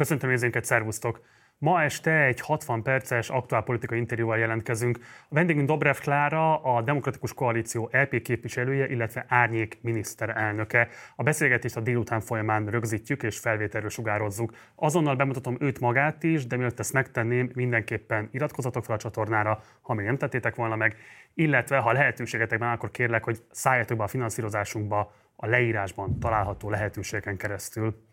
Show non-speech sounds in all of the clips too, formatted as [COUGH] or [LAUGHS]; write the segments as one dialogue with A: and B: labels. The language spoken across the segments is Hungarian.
A: Köszöntöm nézőinket, szervusztok! Ma este egy 60 perces aktuál politikai interjúval jelentkezünk. A vendégünk Dobrev Klára, a Demokratikus Koalíció LP képviselője, illetve árnyék miniszterelnöke. A beszélgetést a délután folyamán rögzítjük és felvételről sugározzuk. Azonnal bemutatom őt magát is, de mielőtt ezt megtenném, mindenképpen iratkozatok fel a csatornára, ha még nem tettétek volna meg, illetve ha lehetőségetek van, akkor kérlek, hogy szálljatok be a finanszírozásunkba a leírásban található lehetőségeken keresztül.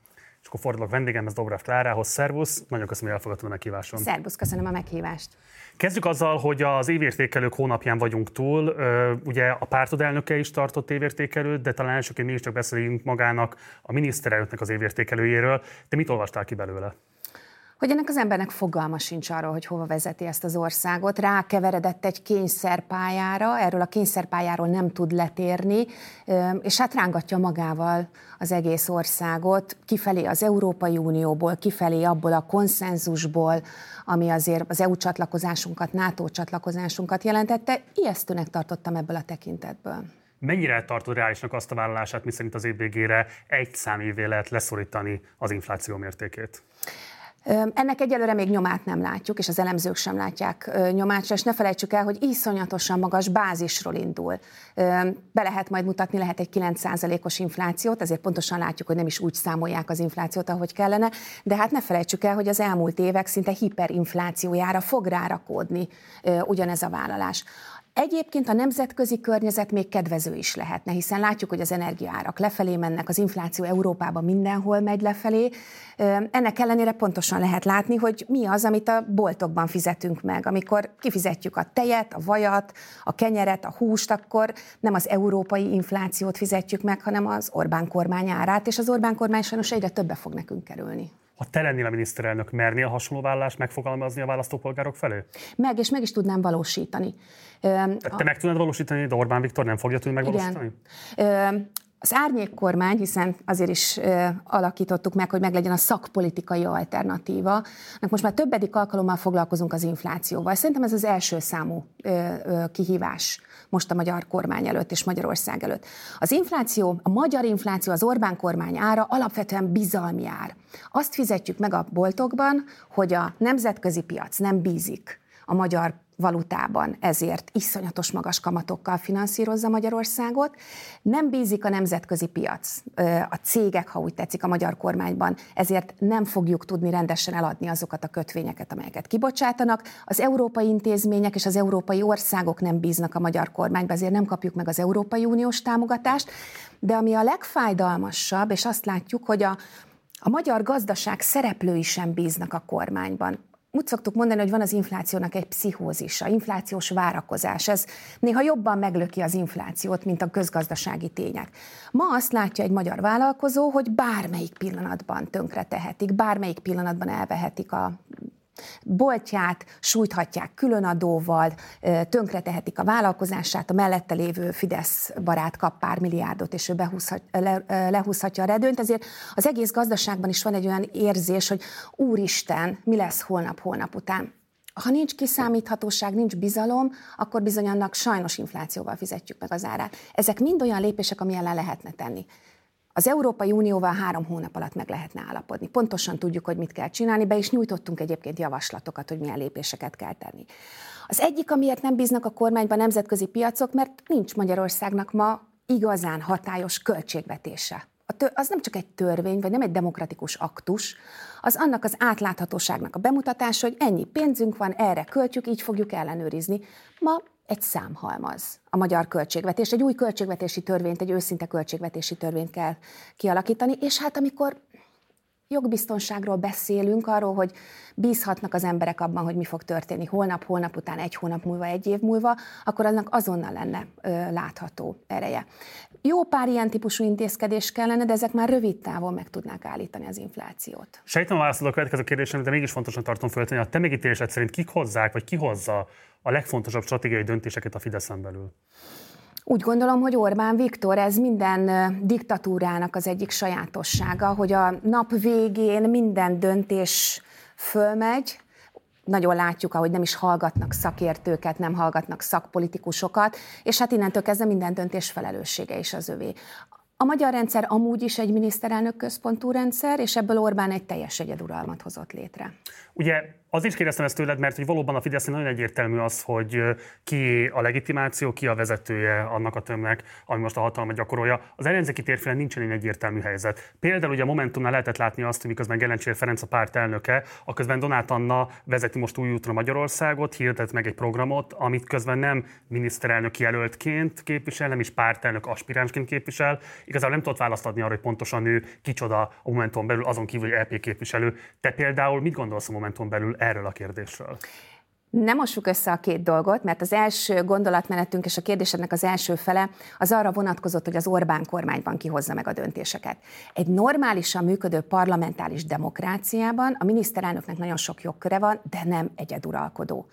A: És akkor fordulok vendégemhez, Dobrev Klárához. Szervusz, nagyon köszönöm, hogy elfogadtad a meghívásom.
B: Szervusz, köszönöm a meghívást.
A: Kezdjük azzal, hogy az évértékelők hónapján vagyunk túl. Ugye a pártod elnöke is tartott évértékelőt, de talán elsőként mégiscsak beszéljünk magának a miniszterelnöknek az évértékelőjéről. Te mit olvastál ki belőle?
B: Hogy ennek az embernek fogalma sincs arról, hogy hova vezeti ezt az országot. Rákeveredett egy kényszerpályára, erről a kényszerpályáról nem tud letérni, és hát rángatja magával az egész országot kifelé az Európai Unióból, kifelé abból a konszenzusból, ami azért az EU csatlakozásunkat, NATO csatlakozásunkat jelentette. Ijesztőnek tartottam ebből a tekintetből.
A: Mennyire tartod reálisnak azt a vállalását, miszerint az év végére egy számévé lehet leszorítani az infláció mértékét?
B: Ennek egyelőre még nyomát nem látjuk, és az elemzők sem látják nyomát, és ne felejtsük el, hogy iszonyatosan magas bázisról indul. Be lehet majd mutatni, lehet egy 9%-os inflációt, ezért pontosan látjuk, hogy nem is úgy számolják az inflációt, ahogy kellene, de hát ne felejtsük el, hogy az elmúlt évek szinte hiperinflációjára fog rárakódni ugyanez a vállalás. Egyébként a nemzetközi környezet még kedvező is lehetne, hiszen látjuk, hogy az energiaárak lefelé mennek, az infláció Európában mindenhol megy lefelé. Ennek ellenére pontosan lehet látni, hogy mi az, amit a boltokban fizetünk meg. Amikor kifizetjük a tejet, a vajat, a kenyeret, a húst, akkor nem az európai inflációt fizetjük meg, hanem az Orbán kormány árát, és az Orbán kormány sajnos egyre többe fog nekünk kerülni
A: ha te lennél a miniszterelnök, mernél hasonló vállást megfogalmazni a választópolgárok felé?
B: Meg, és meg is tudnám valósítani.
A: Te meg tudnád valósítani, de Orbán Viktor nem fogja tudni megvalósítani? Igen.
B: Az árnyék kormány, hiszen azért is ö, alakítottuk meg, hogy meglegyen a szakpolitikai alternatíva. Most már többedik alkalommal foglalkozunk az inflációval. Szerintem ez az első számú ö, ö, kihívás most a magyar kormány előtt és Magyarország előtt. Az infláció, a magyar infláció, az Orbán kormány ára alapvetően bizalmi ár. Azt fizetjük meg a boltokban, hogy a nemzetközi piac nem bízik a magyar valutában, ezért iszonyatos magas kamatokkal finanszírozza Magyarországot. Nem bízik a nemzetközi piac, a cégek, ha úgy tetszik, a magyar kormányban, ezért nem fogjuk tudni rendesen eladni azokat a kötvényeket, amelyeket kibocsátanak. Az európai intézmények és az európai országok nem bíznak a magyar kormányba, ezért nem kapjuk meg az Európai Uniós támogatást. De ami a legfájdalmasabb, és azt látjuk, hogy a, a magyar gazdaság szereplői sem bíznak a kormányban úgy szoktuk mondani, hogy van az inflációnak egy pszichózisa, inflációs várakozás. Ez néha jobban meglöki az inflációt, mint a közgazdasági tények. Ma azt látja egy magyar vállalkozó, hogy bármelyik pillanatban tönkre tehetik, bármelyik pillanatban elvehetik a boltját, sújthatják különadóval, tönkretehetik a vállalkozását, a mellette lévő Fidesz barát kap pár milliárdot, és ő behúzhat, le, lehúzhatja a redőnyt. Ezért az egész gazdaságban is van egy olyan érzés, hogy úristen, mi lesz holnap-holnap után. Ha nincs kiszámíthatóság, nincs bizalom, akkor bizony annak sajnos inflációval fizetjük meg az árát. Ezek mind olyan lépések, ami ellen lehetne tenni. Az Európai Unióval három hónap alatt meg lehetne állapodni. Pontosan tudjuk, hogy mit kell csinálni, be is nyújtottunk egyébként javaslatokat, hogy milyen lépéseket kell tenni. Az egyik, amiért nem bíznak a kormányban nemzetközi piacok, mert nincs Magyarországnak ma igazán hatályos költségvetése. A tör, az nem csak egy törvény, vagy nem egy demokratikus aktus, az annak az átláthatóságnak a bemutatása, hogy ennyi pénzünk van, erre költjük, így fogjuk ellenőrizni. Ma egy számhalmaz a magyar költségvetés. Egy új költségvetési törvényt, egy őszinte költségvetési törvényt kell kialakítani, és hát amikor jogbiztonságról beszélünk, arról, hogy bízhatnak az emberek abban, hogy mi fog történni holnap, holnap után, egy hónap múlva, egy év múlva, akkor annak azonnal lenne ö, látható ereje. Jó pár ilyen típusú intézkedés kellene, de ezek már rövid távon meg tudnák állítani az inflációt.
A: Sejtem válaszolok a következő kérdésem, de mégis fontosan tartom föltenni. A te megítélésed szerint kik hozzák, vagy ki hozza a legfontosabb stratégiai döntéseket a Fideszen belül?
B: Úgy gondolom, hogy Orbán Viktor ez minden diktatúrának az egyik sajátossága, hogy a nap végén minden döntés fölmegy, nagyon látjuk, ahogy nem is hallgatnak szakértőket, nem hallgatnak szakpolitikusokat, és hát innentől kezdve minden döntés felelőssége is az övé. A magyar rendszer amúgy is egy miniszterelnök központú rendszer, és ebből Orbán egy teljes egyeduralmat hozott létre.
A: Ugye az is kérdeztem ezt tőled, mert hogy valóban a Fidesz nagyon egyértelmű az, hogy ki a legitimáció, ki a vezetője annak a tömnek, ami most a hatalmat gyakorolja. Az ellenzéki térfélen nincsen egy egyértelmű helyzet. Például ugye a Momentumnál lehetett látni azt, hogy miközben Gelencsér Ferenc a párt elnöke, a közben Donát Anna vezeti most új útra Magyarországot, hirdet meg egy programot, amit közben nem miniszterelnök jelöltként képvisel, nem is pártelnök aspiránsként képvisel. Igazából nem tudott választ adni arra, hogy pontosan ő kicsoda a Momentum belül, azon kívül, hogy LP képviselő. Te például mit gondolsz a Momentum belül erről a kérdésről?
B: Nem mossuk össze a két dolgot, mert az első gondolatmenetünk és a kérdésednek az első fele az arra vonatkozott, hogy az Orbán kormányban kihozza meg a döntéseket. Egy normálisan működő parlamentális demokráciában a miniszterelnöknek nagyon sok jogköre van, de nem egyeduralkodó.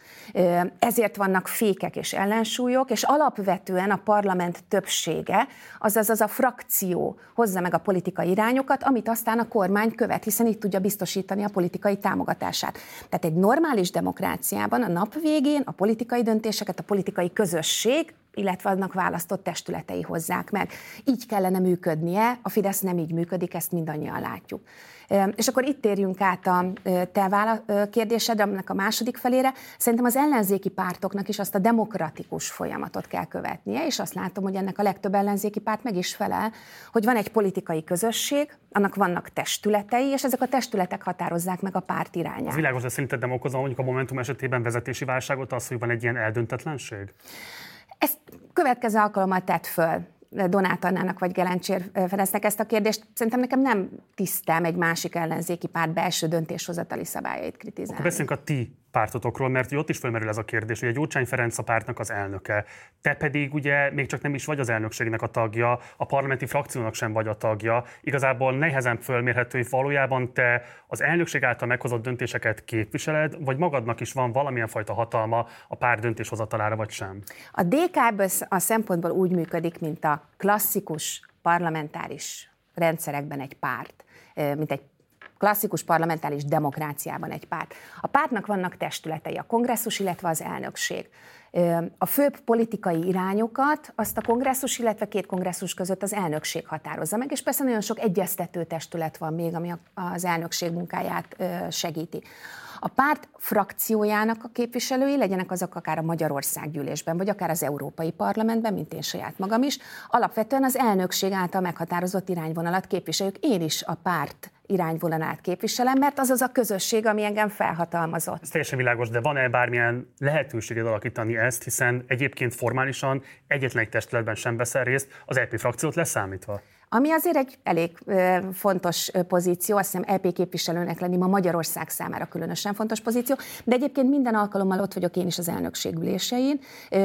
B: Ezért vannak fékek és ellensúlyok, és alapvetően a parlament többsége, azaz az a frakció hozza meg a politikai irányokat, amit aztán a kormány követ, hiszen így tudja biztosítani a politikai támogatását. Tehát egy normális demokráciában a nap végén a politikai döntéseket a politikai közösség, illetve annak választott testületei hozzák meg. Így kellene működnie, a Fidesz nem így működik, ezt mindannyian látjuk. És akkor itt térjünk át a te kérdésedre, aminek a második felére. Szerintem az ellenzéki pártoknak is azt a demokratikus folyamatot kell követnie, és azt látom, hogy ennek a legtöbb ellenzéki párt meg is felel, hogy van egy politikai közösség, annak vannak testületei, és ezek a testületek határozzák meg a párt irányát.
A: Az világos, de szerinted nem okozza mondjuk a Momentum esetében vezetési válságot az, hogy van egy ilyen eldöntetlenség?
B: Ezt következő alkalommal tett föl Donát Annának vagy Gelencsér Ferencnek ezt a kérdést. Szerintem nekem nem tisztem egy másik ellenzéki párt belső döntéshozatali szabályait kritizálni.
A: Akkor beszéljünk a ti pártotokról, mert ott is felmerül ez a kérdés, hogy egy Gyurcsány Ferenc a pártnak az elnöke. Te pedig ugye még csak nem is vagy az elnökségnek a tagja, a parlamenti frakciónak sem vagy a tagja. Igazából nehezen fölmérhető, hogy valójában te az elnökség által meghozott döntéseket képviseled, vagy magadnak is van valamilyen fajta hatalma a pár döntéshozatalára, vagy sem?
B: A DK a szempontból úgy működik, mint a klasszikus parlamentáris rendszerekben egy párt, mint egy klasszikus parlamentális demokráciában egy párt. A pártnak vannak testületei, a kongresszus, illetve az elnökség. A főbb politikai irányokat azt a kongresszus, illetve két kongresszus között az elnökség határozza meg, és persze nagyon sok egyeztető testület van még, ami az elnökség munkáját segíti. A párt frakciójának a képviselői, legyenek azok akár a Magyarország gyűlésben, vagy akár az Európai Parlamentben, mint én saját magam is, alapvetően az elnökség által meghatározott irányvonalat képviseljük. Én is a párt irányvonalát képviselem, mert az az a közösség, ami engem felhatalmazott.
A: Ez teljesen világos, de van-e bármilyen lehetőséged alakítani ezt, hiszen egyébként formálisan egyetlen egy testületben sem veszel részt, az EP frakciót leszámítva?
B: Ami azért egy elég fontos pozíció, azt hiszem LP képviselőnek lenni ma Magyarország számára különösen fontos pozíció, de egyébként minden alkalommal ott vagyok én is az elnökség ülésein.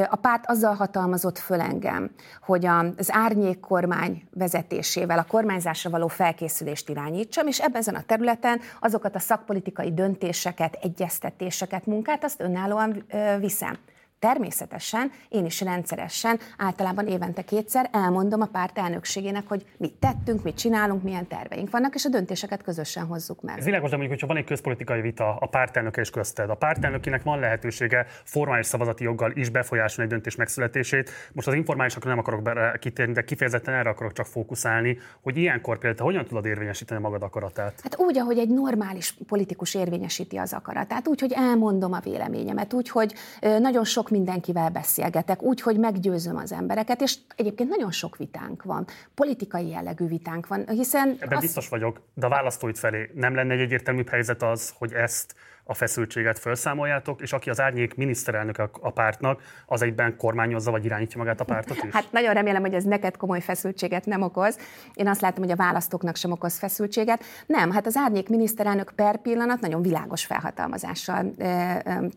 B: A párt azzal hatalmazott föl engem, hogy az árnyék kormány vezetésével a kormányzásra való felkészülést irányítsam, és ebben ezen a területen azokat a szakpolitikai döntéseket, egyeztetéseket, munkát, azt önállóan viszem. Természetesen én is rendszeresen, általában évente kétszer elmondom a párt elnökségének, hogy mit tettünk, mit csinálunk, milyen terveink vannak, és a döntéseket közösen hozzuk meg.
A: Ez világos, de mondjuk, hogyha van egy közpolitikai vita a pártelnöke és közted, a pártelnökének van lehetősége formális szavazati joggal is befolyásolni egy döntés megszületését. Most az informálisakra nem akarok kitérni, de kifejezetten erre akarok csak fókuszálni, hogy ilyenkor például hogyan tudod érvényesíteni magad akaratát?
B: Hát úgy, ahogy egy normális politikus érvényesíti az akaratát, úgy, hogy elmondom a véleményemet, úgy, hogy nagyon sok mindenkivel beszélgetek, úgy, hogy meggyőzöm az embereket, és egyébként nagyon sok vitánk van, politikai jellegű vitánk van, hiszen...
A: Ebben az... biztos vagyok, de a választóid felé nem lenne egy egyértelműbb helyzet az, hogy ezt a feszültséget felszámoljátok, és aki az árnyék miniszterelnök a pártnak, az egyben kormányozza vagy irányítja magát a pártot is?
B: Hát nagyon remélem, hogy ez neked komoly feszültséget nem okoz. Én azt látom, hogy a választóknak sem okoz feszültséget. Nem, hát az árnyék miniszterelnök per pillanat nagyon világos felhatalmazással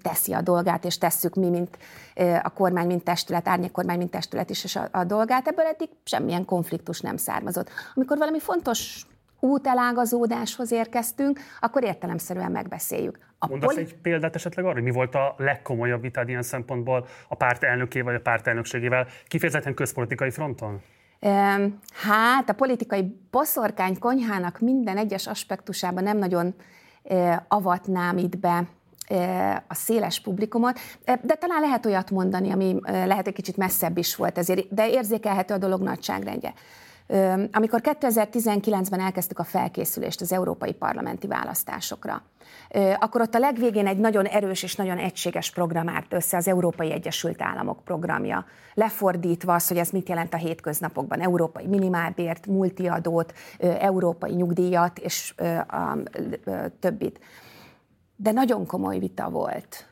B: teszi a dolgát, és tesszük mi, mint a kormány, mint testület, árnyék kormány, mint testület is, és a, a dolgát. Ebből eddig semmilyen konfliktus nem származott. Amikor valami fontos útelágazódáshoz érkeztünk, akkor értelemszerűen megbeszéljük.
A: A Mondasz poli- egy példát esetleg arra, hogy mi volt a legkomolyabb vitád ilyen szempontból a párt elnökével, vagy a párt elnökségével, kifejezetten közpolitikai fronton?
B: Hát a politikai boszorkány konyhának minden egyes aspektusában nem nagyon avatnám itt be a széles publikumot, de talán lehet olyat mondani, ami lehet egy kicsit messzebb is volt, ezért, de érzékelhető a dolog nagyságrendje. Amikor 2019-ben elkezdtük a felkészülést az európai parlamenti választásokra, akkor ott a legvégén egy nagyon erős és nagyon egységes program állt össze, az Európai Egyesült Államok programja. Lefordítva az, hogy ez mit jelent a hétköznapokban, európai minimálbért, multiadót, európai nyugdíjat és a többit. De nagyon komoly vita volt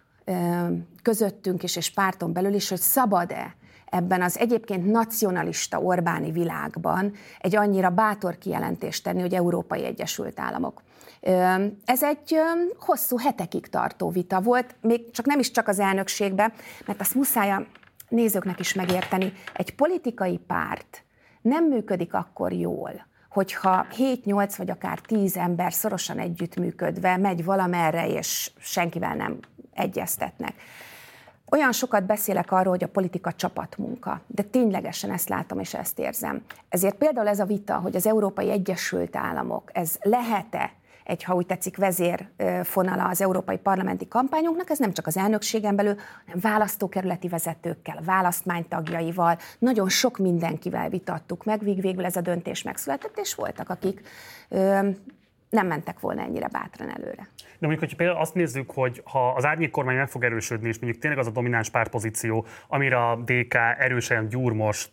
B: közöttünk is, és párton belül is, hogy szabad-e ebben az egyébként nacionalista Orbáni világban egy annyira bátor kijelentést tenni, hogy Európai Egyesült Államok. Ez egy hosszú hetekig tartó vita volt, még csak nem is csak az elnökségben, mert azt muszáj a nézőknek is megérteni. Egy politikai párt nem működik akkor jól, hogyha 7-8 vagy akár 10 ember szorosan együttműködve megy valamerre, és senkivel nem egyeztetnek. Olyan sokat beszélek arról, hogy a politika csapatmunka, de ténylegesen ezt látom és ezt érzem. Ezért például ez a vita, hogy az Európai Egyesült Államok, ez lehet-e egy, ha úgy tetszik, vezérfonala az európai parlamenti kampányunknak, ez nem csak az elnökségen belül, hanem választókerületi vezetőkkel, választmánytagjaival, nagyon sok mindenkivel vitattuk meg, vég végül ez a döntés megszületett, és voltak, akik nem mentek volna ennyire bátran előre.
A: De mondjuk, hogyha például azt nézzük, hogy ha az árnyék kormány meg fog erősödni, és mondjuk tényleg az a domináns pártpozíció, amire a DK erősen gyúr most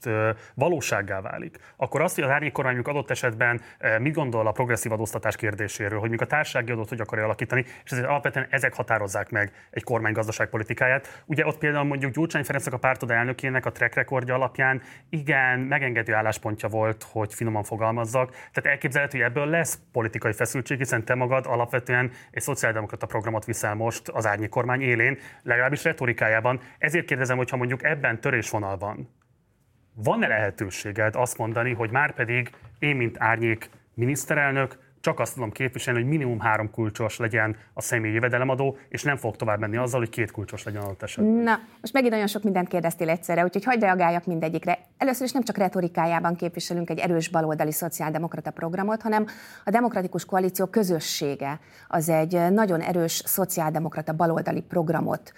A: valósággá válik, akkor azt, hogy az árnyék kormány adott esetben mit gondol a progresszív adóztatás kérdéséről, hogy mondjuk a társasági adót hogy akarja alakítani, és ezért alapvetően ezek határozzák meg egy kormány gazdaságpolitikáját. Ugye ott például mondjuk Gyurcsány Ferencnek a pártod elnökének a track recordja alapján igen, megengedő álláspontja volt, hogy finoman fogalmazzak. Tehát elképzelhető, hogy ebből lesz politikai hiszen te magad alapvetően egy szociáldemokrata programot viszel most az árnyék kormány élén, legalábbis retorikájában. Ezért kérdezem, hogyha mondjuk ebben törésvonal van, van-e lehetőséged azt mondani, hogy már pedig én, mint árnyék miniszterelnök, csak azt tudom képviselni, hogy minimum három kulcsos legyen a személyi jövedelemadó, és nem fog tovább menni azzal, hogy két kulcsos legyen adott esetben.
B: Na, most megint nagyon sok mindent kérdeztél egyszerre, úgyhogy hagyd reagáljak mindegyikre. Először is nem csak retorikájában képviselünk egy erős baloldali szociáldemokrata programot, hanem a demokratikus koalíció közössége az egy nagyon erős szociáldemokrata baloldali programot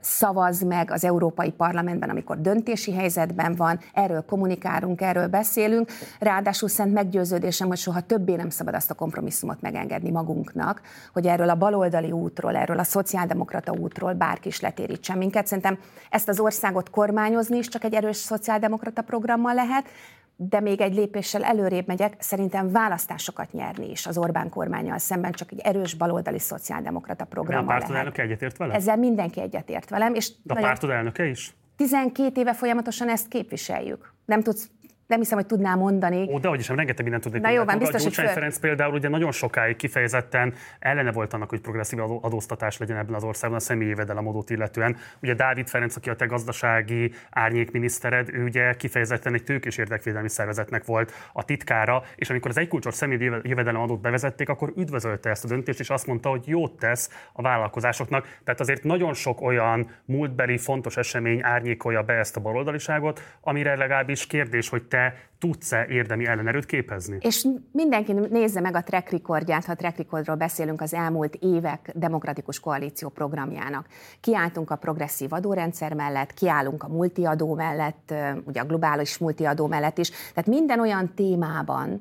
B: szavaz meg az Európai Parlamentben, amikor döntési helyzetben van, erről kommunikálunk, erről beszélünk. Ráadásul szent meggyőződésem, hogy soha többé nem szabad azt a kompromisszumot megengedni magunknak, hogy erről a baloldali útról, erről a szociáldemokrata útról bárki is letérítsen minket. Szerintem ezt az országot kormányozni is csak egy erős szociáldemokrata programmal lehet, de még egy lépéssel előrébb megyek, szerintem választásokat nyerni is az Orbán kormányal szemben, csak egy erős baloldali szociáldemokrata program. A
A: pártod elnöke egyetért velem?
B: Ezzel mindenki egyetért velem. És
A: de a pártod elnöke is?
B: 12 éve folyamatosan ezt képviseljük. Nem tudsz nem hiszem, hogy tudnám mondani.
A: Ó, de hogy is, rengeteg mindent tudnék.
B: Na jó, van, biztos,
A: hogy föl... Ferenc például ugye nagyon sokáig kifejezetten ellene volt annak, hogy progresszív adóztatás legyen ebben az országban a személyi jövedelemadót illetően. Ugye Dávid Ferenc, aki a te gazdasági árnyékminisztered, ő ugye kifejezetten egy tőkés érdekvédelmi szervezetnek volt a titkára, és amikor az egykulcsos személyi jövedelemadót bevezették, akkor üdvözölte ezt a döntést, és azt mondta, hogy jót tesz a vállalkozásoknak. Tehát azért nagyon sok olyan múltbeli fontos esemény árnyékolja be ezt a baloldaliságot, amire legalábbis kérdés, hogy te tudsz-e érdemi ellenerőt képezni?
B: És mindenki nézze meg a track recordját, ha track recordról beszélünk az elmúlt évek demokratikus koalíció programjának. Kiálltunk a progresszív adórendszer mellett, kiállunk a multiadó mellett, ugye a globális multiadó mellett is. Tehát minden olyan témában,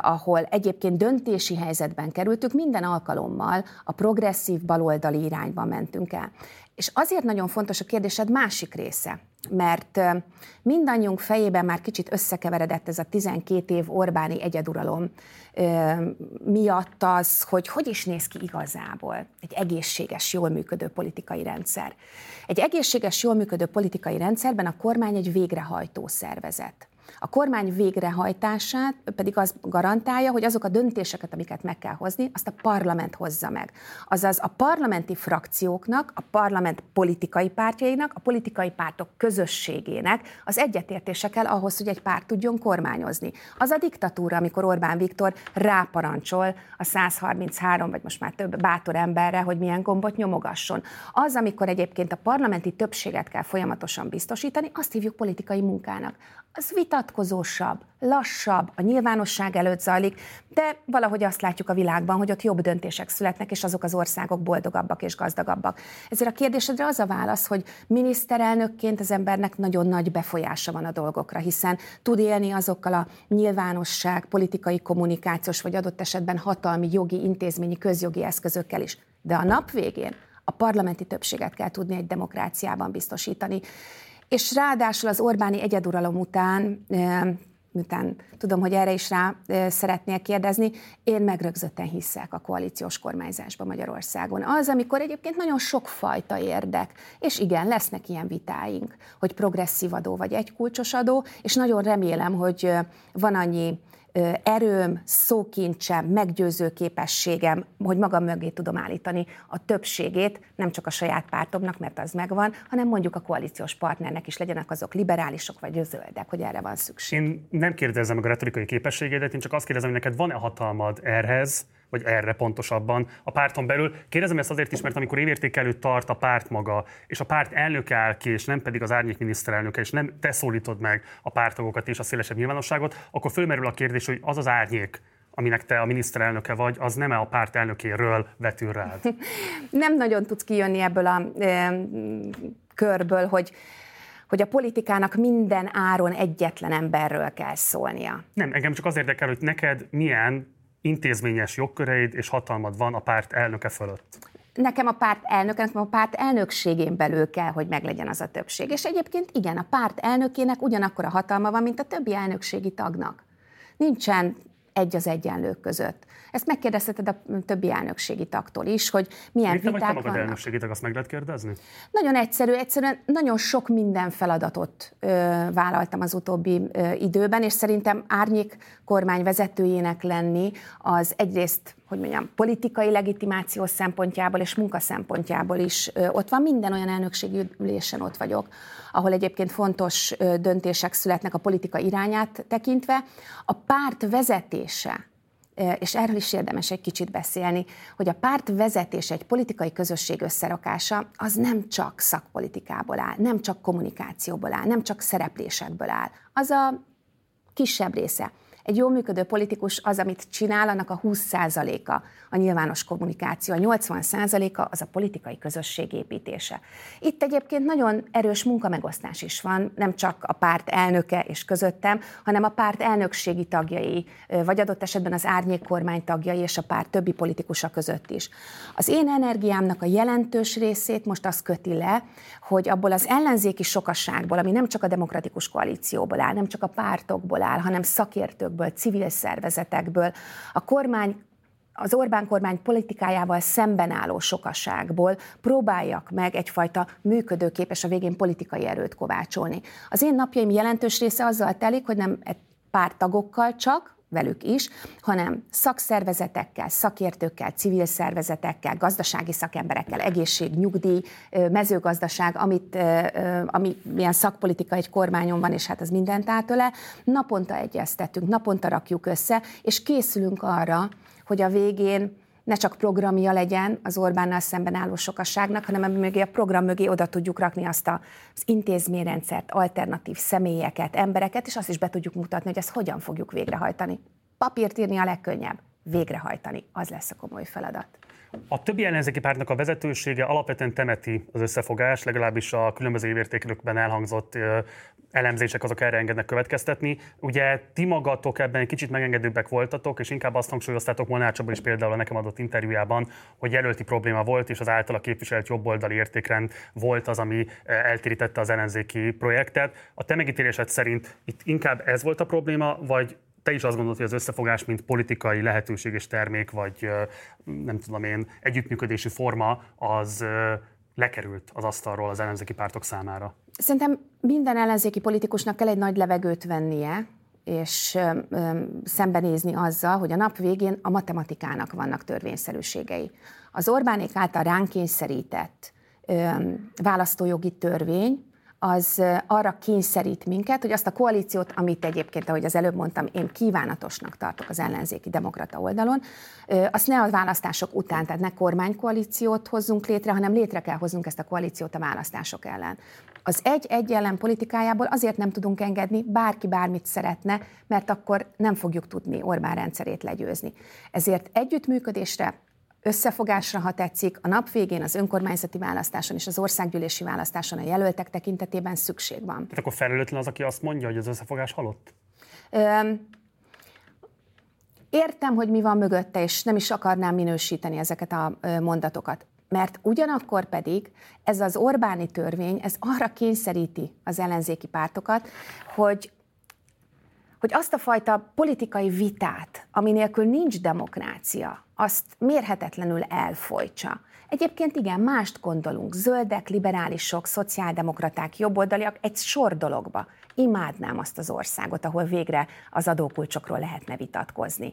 B: ahol egyébként döntési helyzetben kerültük, minden alkalommal a progresszív baloldali irányba mentünk el. És azért nagyon fontos a kérdésed másik része, mert mindannyiunk fejében már kicsit összekeveredett ez a 12 év Orbáni egyeduralom miatt az, hogy hogy is néz ki igazából egy egészséges, jól működő politikai rendszer. Egy egészséges, jól működő politikai rendszerben a kormány egy végrehajtó szervezet. A kormány végrehajtását pedig az garantálja, hogy azok a döntéseket, amiket meg kell hozni, azt a parlament hozza meg. Azaz a parlamenti frakcióknak, a parlament politikai pártjainak, a politikai pártok közösségének az egyetértése kell ahhoz, hogy egy párt tudjon kormányozni. Az a diktatúra, amikor Orbán Viktor ráparancsol a 133 vagy most már több bátor emberre, hogy milyen gombot nyomogasson. Az, amikor egyébként a parlamenti többséget kell folyamatosan biztosítani, azt hívjuk politikai munkának. Az vita vitatkozósabb, lassabb, a nyilvánosság előtt zajlik, de valahogy azt látjuk a világban, hogy ott jobb döntések születnek, és azok az országok boldogabbak és gazdagabbak. Ezért a kérdésedre az a válasz, hogy miniszterelnökként az embernek nagyon nagy befolyása van a dolgokra, hiszen tud élni azokkal a nyilvánosság, politikai kommunikációs, vagy adott esetben hatalmi, jogi, intézményi, közjogi eszközökkel is. De a nap végén a parlamenti többséget kell tudni egy demokráciában biztosítani. És ráadásul az Orbáni egyeduralom után miután tudom, hogy erre is rá szeretnél kérdezni, én megrögzötten hiszek a koalíciós kormányzásba Magyarországon. Az, amikor egyébként nagyon sokfajta érdek, és igen, lesznek ilyen vitáink, hogy progresszív adó vagy egy kulcsos adó, és nagyon remélem, hogy van annyi erőm, szókincsem, meggyőző képességem, hogy magam mögé tudom állítani a többségét, nem csak a saját pártomnak, mert az megvan, hanem mondjuk a koalíciós partnernek is legyenek azok liberálisok vagy zöldek, hogy erre van szükség.
A: Én nem kérdezem meg a retorikai képességedet, én csak azt kérdezem, hogy neked van-e hatalmad erhez, vagy erre pontosabban a párton belül. Kérdezem ezt azért is, mert amikor évértékelőt tart a párt maga, és a párt elnöke áll ki, és nem pedig az árnyék miniszterelnöke, és nem te szólítod meg a pártagokat és a szélesebb nyilvánosságot, akkor fölmerül a kérdés, hogy az az árnyék, aminek te a miniszterelnöke vagy, az nem-e a párt elnökéről vetül rád? [LAUGHS]
B: Nem nagyon tudsz kijönni ebből a e, körből, hogy hogy a politikának minden áron egyetlen emberről kell szólnia.
A: Nem, engem csak az érdekel, hogy neked milyen intézményes jogköreid és hatalmad van a párt elnöke fölött?
B: Nekem a párt elnök, nekem a párt elnökségén belül kell, hogy meglegyen az a többség. És egyébként igen, a párt elnökének ugyanakkor a hatalma van, mint a többi elnökségi tagnak. Nincsen egy az egyenlők között. Ezt megkérdezheted a többi elnökségi tagtól is, hogy milyen Mit viták
A: vannak. Mit elnökségi tag, azt meg lehet kérdezni?
B: Nagyon egyszerű, egyszerűen nagyon sok minden feladatot ö, vállaltam az utóbbi ö, időben, és szerintem árnyék kormány vezetőjének lenni az egyrészt hogy mondjam, politikai legitimáció szempontjából és munka szempontjából is ott van. Minden olyan elnökségi ülésen ott vagyok, ahol egyébként fontos döntések születnek a politika irányát tekintve. A párt vezetése és erről is érdemes egy kicsit beszélni, hogy a párt vezetés egy politikai közösség összerakása az nem csak szakpolitikából áll, nem csak kommunikációból áll, nem csak szereplésekből áll. Az a kisebb része. Egy jól működő politikus az, amit csinál, annak a 20%-a a nyilvános kommunikáció, a 80%-a az a politikai közösség építése. Itt egyébként nagyon erős munkamegosztás is van, nem csak a párt elnöke és közöttem, hanem a párt elnökségi tagjai, vagy adott esetben az árnyék kormány tagjai és a párt többi politikusa között is. Az én energiámnak a jelentős részét most az köti le, hogy abból az ellenzéki sokasságból, ami nem csak a demokratikus koalícióból áll, nem csak a pártokból áll, hanem szakértőkből, civil szervezetekből, a kormány az Orbán kormány politikájával szemben álló sokasságból próbáljak meg egyfajta működőképes a végén politikai erőt kovácsolni. Az én napjaim jelentős része azzal telik, hogy nem pár tagokkal csak, velük is, hanem szakszervezetekkel, szakértőkkel, civil szervezetekkel, gazdasági szakemberekkel, egészség, nyugdíj, mezőgazdaság, amit, ami milyen szakpolitika egy kormányon van, és hát az mindent átöle, naponta egyeztetünk, naponta rakjuk össze, és készülünk arra, hogy a végén ne csak programja legyen az Orbánnal szemben álló sokasságnak, hanem mögé a program mögé oda tudjuk rakni azt az intézményrendszert, alternatív személyeket, embereket, és azt is be tudjuk mutatni, hogy ezt hogyan fogjuk végrehajtani. Papírt írni a legkönnyebb, végrehajtani, az lesz a komoly feladat.
A: A többi ellenzéki pártnak a vezetősége alapvetően temeti az összefogás, legalábbis a különböző évértékelőkben elhangzott elemzések azok erre engednek következtetni. Ugye ti magatok ebben egy kicsit megengedőbbek voltatok, és inkább azt hangsúlyoztátok Molnár is például a nekem adott interjújában, hogy jelölti probléma volt, és az általa képviselt jobboldali értékrend volt az, ami eltérítette az ellenzéki projektet. A te megítélésed szerint itt inkább ez volt a probléma, vagy te is azt gondolod, hogy az összefogás, mint politikai lehetőség és termék, vagy nem tudom én, együttműködési forma, az lekerült az asztalról az ellenzéki pártok számára?
B: Szerintem minden ellenzéki politikusnak kell egy nagy levegőt vennie, és szembenézni azzal, hogy a nap végén a matematikának vannak törvényszerűségei. Az Orbánék által ránk kényszerített választójogi törvény, az arra kényszerít minket, hogy azt a koalíciót, amit egyébként, ahogy az előbb mondtam, én kívánatosnak tartok az ellenzéki demokrata oldalon, azt ne a választások után, tehát ne kormánykoalíciót hozzunk létre, hanem létre kell hoznunk ezt a koalíciót a választások ellen. Az egy-egy ellen politikájából azért nem tudunk engedni, bárki bármit szeretne, mert akkor nem fogjuk tudni Orbán rendszerét legyőzni. Ezért együttműködésre, összefogásra, ha tetszik, a nap végén az önkormányzati választáson és az országgyűlési választáson a jelöltek tekintetében szükség van.
A: Tehát akkor felelőtlen az, aki azt mondja, hogy az összefogás halott? Öm,
B: értem, hogy mi van mögötte, és nem is akarnám minősíteni ezeket a mondatokat. Mert ugyanakkor pedig ez az Orbáni törvény, ez arra kényszeríti az ellenzéki pártokat, hogy hogy azt a fajta politikai vitát, ami nélkül nincs demokrácia, azt mérhetetlenül elfolytsa. Egyébként igen, mást gondolunk. Zöldek, liberálisok, szociáldemokraták, jobboldaliak egy sor dologba. Imádnám azt az országot, ahol végre az adókulcsokról lehetne vitatkozni,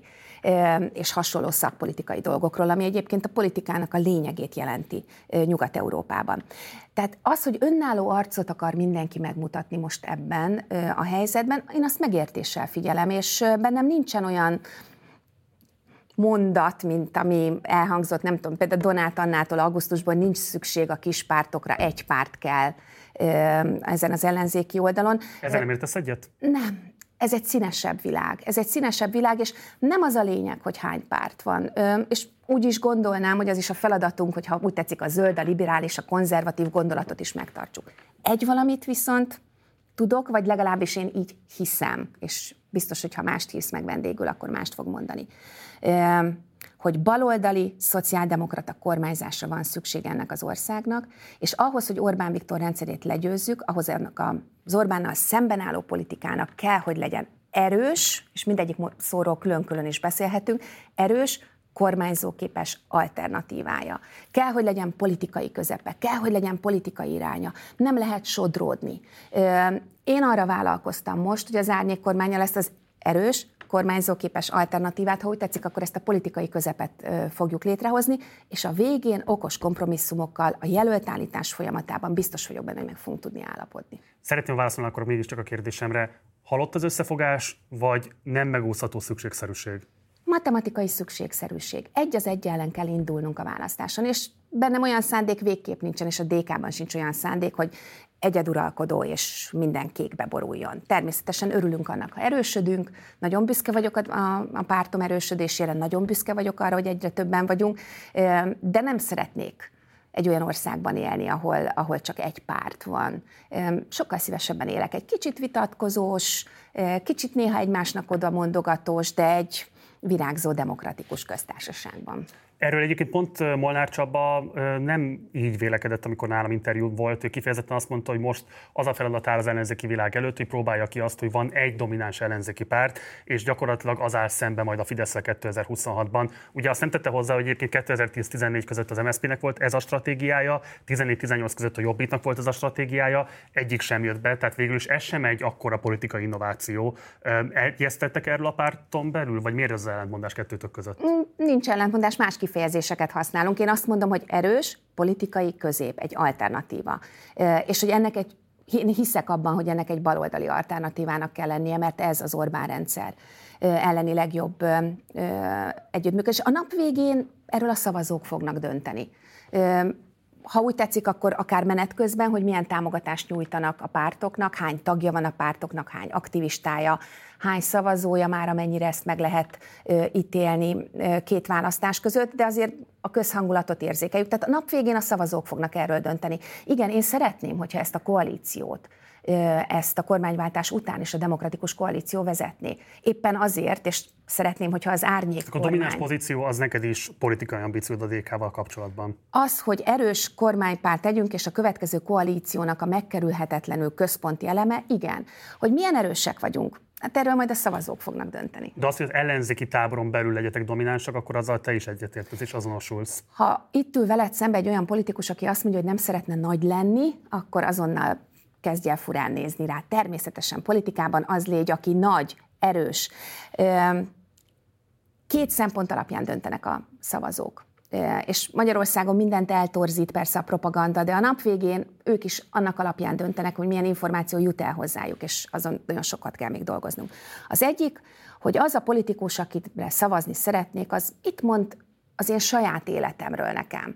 B: és hasonló szakpolitikai dolgokról, ami egyébként a politikának a lényegét jelenti Nyugat-Európában. Tehát az, hogy önálló arcot akar mindenki megmutatni most ebben a helyzetben, én azt megértéssel figyelem, és bennem nincsen olyan mondat, mint ami elhangzott, nem tudom, például Donát Annától augusztusban nincs szükség a kis pártokra, egy párt kell ezen az ellenzéki oldalon.
A: Ezzel nem értesz egyet?
B: Nem. Ez egy színesebb világ. Ez egy színesebb világ, és nem az a lényeg, hogy hány párt van. És úgy is gondolnám, hogy az is a feladatunk, hogyha úgy tetszik a zöld, a liberális, a konzervatív gondolatot is megtartsuk. Egy valamit viszont tudok, vagy legalábbis én így hiszem, és biztos, hogy ha mást hisz meg vendégül, akkor mást fog mondani hogy baloldali, szociáldemokrata kormányzásra van szükség ennek az országnak, és ahhoz, hogy Orbán Viktor rendszerét legyőzzük, ahhoz ennek az Orbánnal szemben álló politikának kell, hogy legyen erős, és mindegyik szóról külön-külön is beszélhetünk, erős, kormányzóképes alternatívája. Kell, hogy legyen politikai közepe, kell, hogy legyen politikai iránya. Nem lehet sodródni. Én arra vállalkoztam most, hogy az árnyék kormánya lesz az erős, kormányzóképes alternatívát, ha úgy tetszik, akkor ezt a politikai közepet fogjuk létrehozni, és a végén okos kompromisszumokkal a jelöltállítás folyamatában biztos vagyok benne, hogy meg fogunk tudni állapodni.
A: Szeretném válaszolni akkor mégiscsak a kérdésemre. Halott az összefogás, vagy nem megúszható szükségszerűség?
B: Matematikai szükségszerűség. Egy az egy ellen kell indulnunk a választáson, és bennem olyan szándék végképp nincsen, és a DK-ban sincs olyan szándék, hogy egyeduralkodó és minden kékbe boruljon. Természetesen örülünk annak, ha erősödünk, nagyon büszke vagyok a, a pártom erősödésére, nagyon büszke vagyok arra, hogy egyre többen vagyunk, de nem szeretnék egy olyan országban élni, ahol, ahol csak egy párt van. Sokkal szívesebben élek egy kicsit vitatkozós, kicsit néha egymásnak oda mondogatós, de egy virágzó demokratikus köztársaságban.
A: Erről egyébként pont Molnár Csaba nem így vélekedett, amikor nálam interjú volt. Ő kifejezetten azt mondta, hogy most az a feladat áll az ellenzéki világ előtt, hogy próbálja ki azt, hogy van egy domináns ellenzéki párt, és gyakorlatilag az áll szembe majd a fidesz 2026-ban. Ugye azt nem tette hozzá, hogy egyébként 2010-14 között az MSZP-nek volt ez a stratégiája, 14-18 között a Jobbiknak volt ez a stratégiája, egyik sem jött be, tehát végül is ez sem egy akkora politikai innováció. Egyeztettek erről a párton belül, vagy miért az ellentmondás kettőtök között? Mm,
B: nincs ellentmondás, más kifejezéseket használunk. Én azt mondom, hogy erős, politikai közép, egy alternatíva. És hogy ennek egy én hiszek abban, hogy ennek egy baloldali alternatívának kell lennie, mert ez az Orbán rendszer elleni legjobb együttműködés. A nap végén erről a szavazók fognak dönteni ha úgy tetszik, akkor akár menet közben, hogy milyen támogatást nyújtanak a pártoknak, hány tagja van a pártoknak, hány aktivistája, hány szavazója már, amennyire ezt meg lehet ítélni két választás között, de azért a közhangulatot érzékeljük. Tehát a nap végén a szavazók fognak erről dönteni. Igen, én szeretném, hogyha ezt a koalíciót ezt a kormányváltás után is a demokratikus koalíció vezetni. Éppen azért, és szeretném, hogyha az árnyék
A: A domináns pozíció az neked is politikai ambíciód a DK-val kapcsolatban.
B: Az, hogy erős kormánypárt tegyünk, és a következő koalíciónak a megkerülhetetlenül központi eleme, igen. Hogy milyen erősek vagyunk, Hát erről majd a szavazók fognak dönteni.
A: De az, hogy az ellenzéki táboron belül legyetek dominánsak, akkor azzal te is egyetértesz és azonosulsz.
B: Ha itt ül veled szembe egy olyan politikus, aki azt mondja, hogy nem szeretne nagy lenni, akkor azonnal kezdj el furán nézni rá. Természetesen politikában az légy, aki nagy, erős. Két szempont alapján döntenek a szavazók. és Magyarországon mindent eltorzít persze a propaganda, de a nap végén ők is annak alapján döntenek, hogy milyen információ jut el hozzájuk, és azon nagyon sokat kell még dolgoznunk. Az egyik, hogy az a politikus, akit szavazni szeretnék, az itt mond az én saját életemről nekem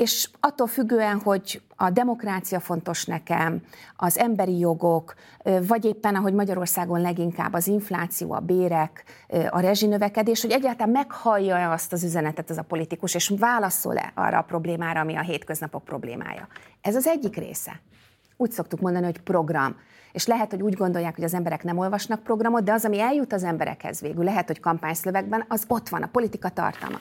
B: és attól függően, hogy a demokrácia fontos nekem, az emberi jogok, vagy éppen, ahogy Magyarországon leginkább az infláció, a bérek, a rezsinövekedés, hogy egyáltalán meghallja azt az üzenetet ez a politikus, és válaszol-e arra a problémára, ami a hétköznapok problémája. Ez az egyik része. Úgy szoktuk mondani, hogy program. És lehet, hogy úgy gondolják, hogy az emberek nem olvasnak programot, de az, ami eljut az emberekhez végül, lehet, hogy kampányszövegben, az ott van, a politika tartalma.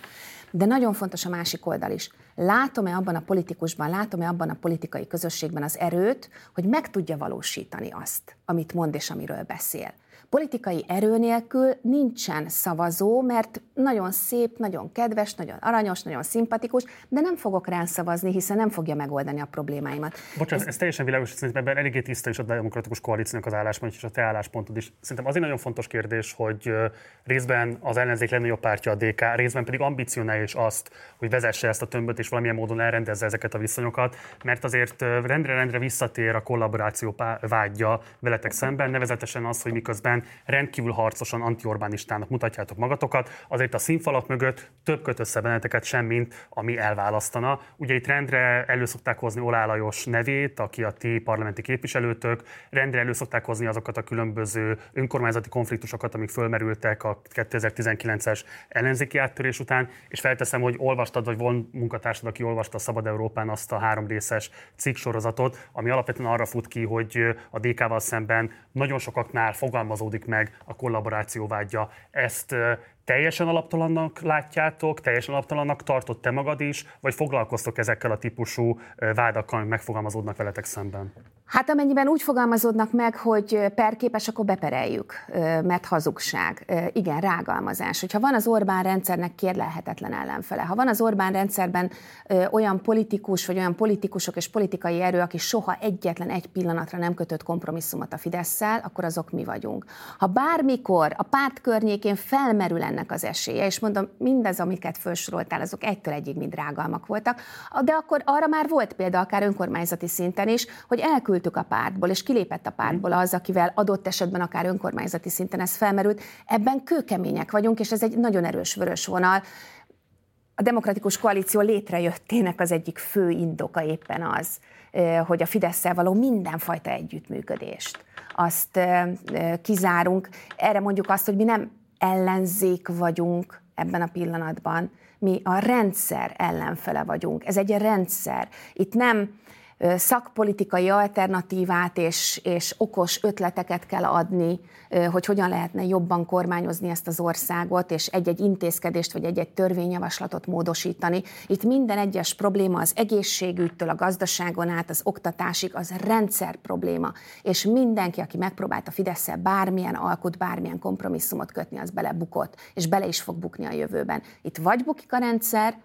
B: De nagyon fontos a másik oldal is. Látom-e abban a politikusban, látom-e abban a politikai közösségben az erőt, hogy meg tudja valósítani azt, amit mond és amiről beszél politikai erő nélkül nincsen szavazó, mert nagyon szép, nagyon kedves, nagyon aranyos, nagyon szimpatikus, de nem fogok rá szavazni, hiszen nem fogja megoldani a problémáimat.
A: Bocsánat, ez, ez teljesen világos, szerintem ebben eléggé tiszta is a demokratikus koalíciónak az álláspont és a te álláspontod is. Szerintem azért nagyon fontos kérdés, hogy részben az ellenzék legnagyobb pártja a DK, részben pedig ambicionálja is azt, hogy vezesse ezt a tömböt és valamilyen módon elrendezze ezeket a viszonyokat, mert azért rendre-rendre visszatér a kollaboráció vágyja veletek szemben, nevezetesen az, hogy miközben ellen rendkívül harcosan antiorbánistának mutatjátok magatokat, azért a színfalak mögött több köt össze benneteket sem, mint ami elválasztana. Ugye itt rendre elő szokták hozni Olá Lajos nevét, aki a ti parlamenti képviselőtök, rendre elő szokták hozni azokat a különböző önkormányzati konfliktusokat, amik fölmerültek a 2019-es ellenzéki áttörés után, és felteszem, hogy olvastad, vagy von munkatársad, aki olvasta a Szabad Európán azt a három részes cikksorozatot, ami alapvetően arra fut ki, hogy a DK-val szemben nagyon sokaknál fogalmazó fogalmazódik meg a kollaboráció vágya. Ezt teljesen alaptalannak látjátok, teljesen alaptalannak tartott te magad is, vagy foglalkoztok ezekkel a típusú vádakkal, amik megfogalmazódnak veletek szemben?
B: Hát amennyiben úgy fogalmazódnak meg, hogy perképes, akkor bepereljük, mert hazugság. Igen, rágalmazás. Hogyha van az Orbán rendszernek kérlelhetetlen ellenfele, ha van az Orbán rendszerben olyan politikus, vagy olyan politikusok és politikai erő, aki soha egyetlen egy pillanatra nem kötött kompromisszumot a fidesz akkor azok mi vagyunk. Ha bármikor a párt környékén felmerül ennek az esélye, és mondom, mindez, amiket felsoroltál, azok egytől egyig mind rágalmak voltak, de akkor arra már volt példa akár önkormányzati szinten is, hogy elküld elküldtük a pártból, és kilépett a pártból az, akivel adott esetben akár önkormányzati szinten ez felmerült. Ebben kőkemények vagyunk, és ez egy nagyon erős vörös vonal. A demokratikus koalíció létrejöttének az egyik fő indoka éppen az, hogy a fidesz való mindenfajta együttműködést azt kizárunk. Erre mondjuk azt, hogy mi nem ellenzék vagyunk ebben a pillanatban, mi a rendszer ellenfele vagyunk. Ez egy rendszer. Itt nem szakpolitikai alternatívát és, és okos ötleteket kell adni, hogy hogyan lehetne jobban kormányozni ezt az országot, és egy-egy intézkedést vagy egy-egy törvényjavaslatot módosítani. Itt minden egyes probléma az egészségügytől, a gazdaságon át, az oktatásig, az rendszer probléma. És mindenki, aki megpróbált a fidesz bármilyen alkot, bármilyen kompromisszumot kötni, az belebukott, és bele is fog bukni a jövőben. Itt vagy bukik a rendszer,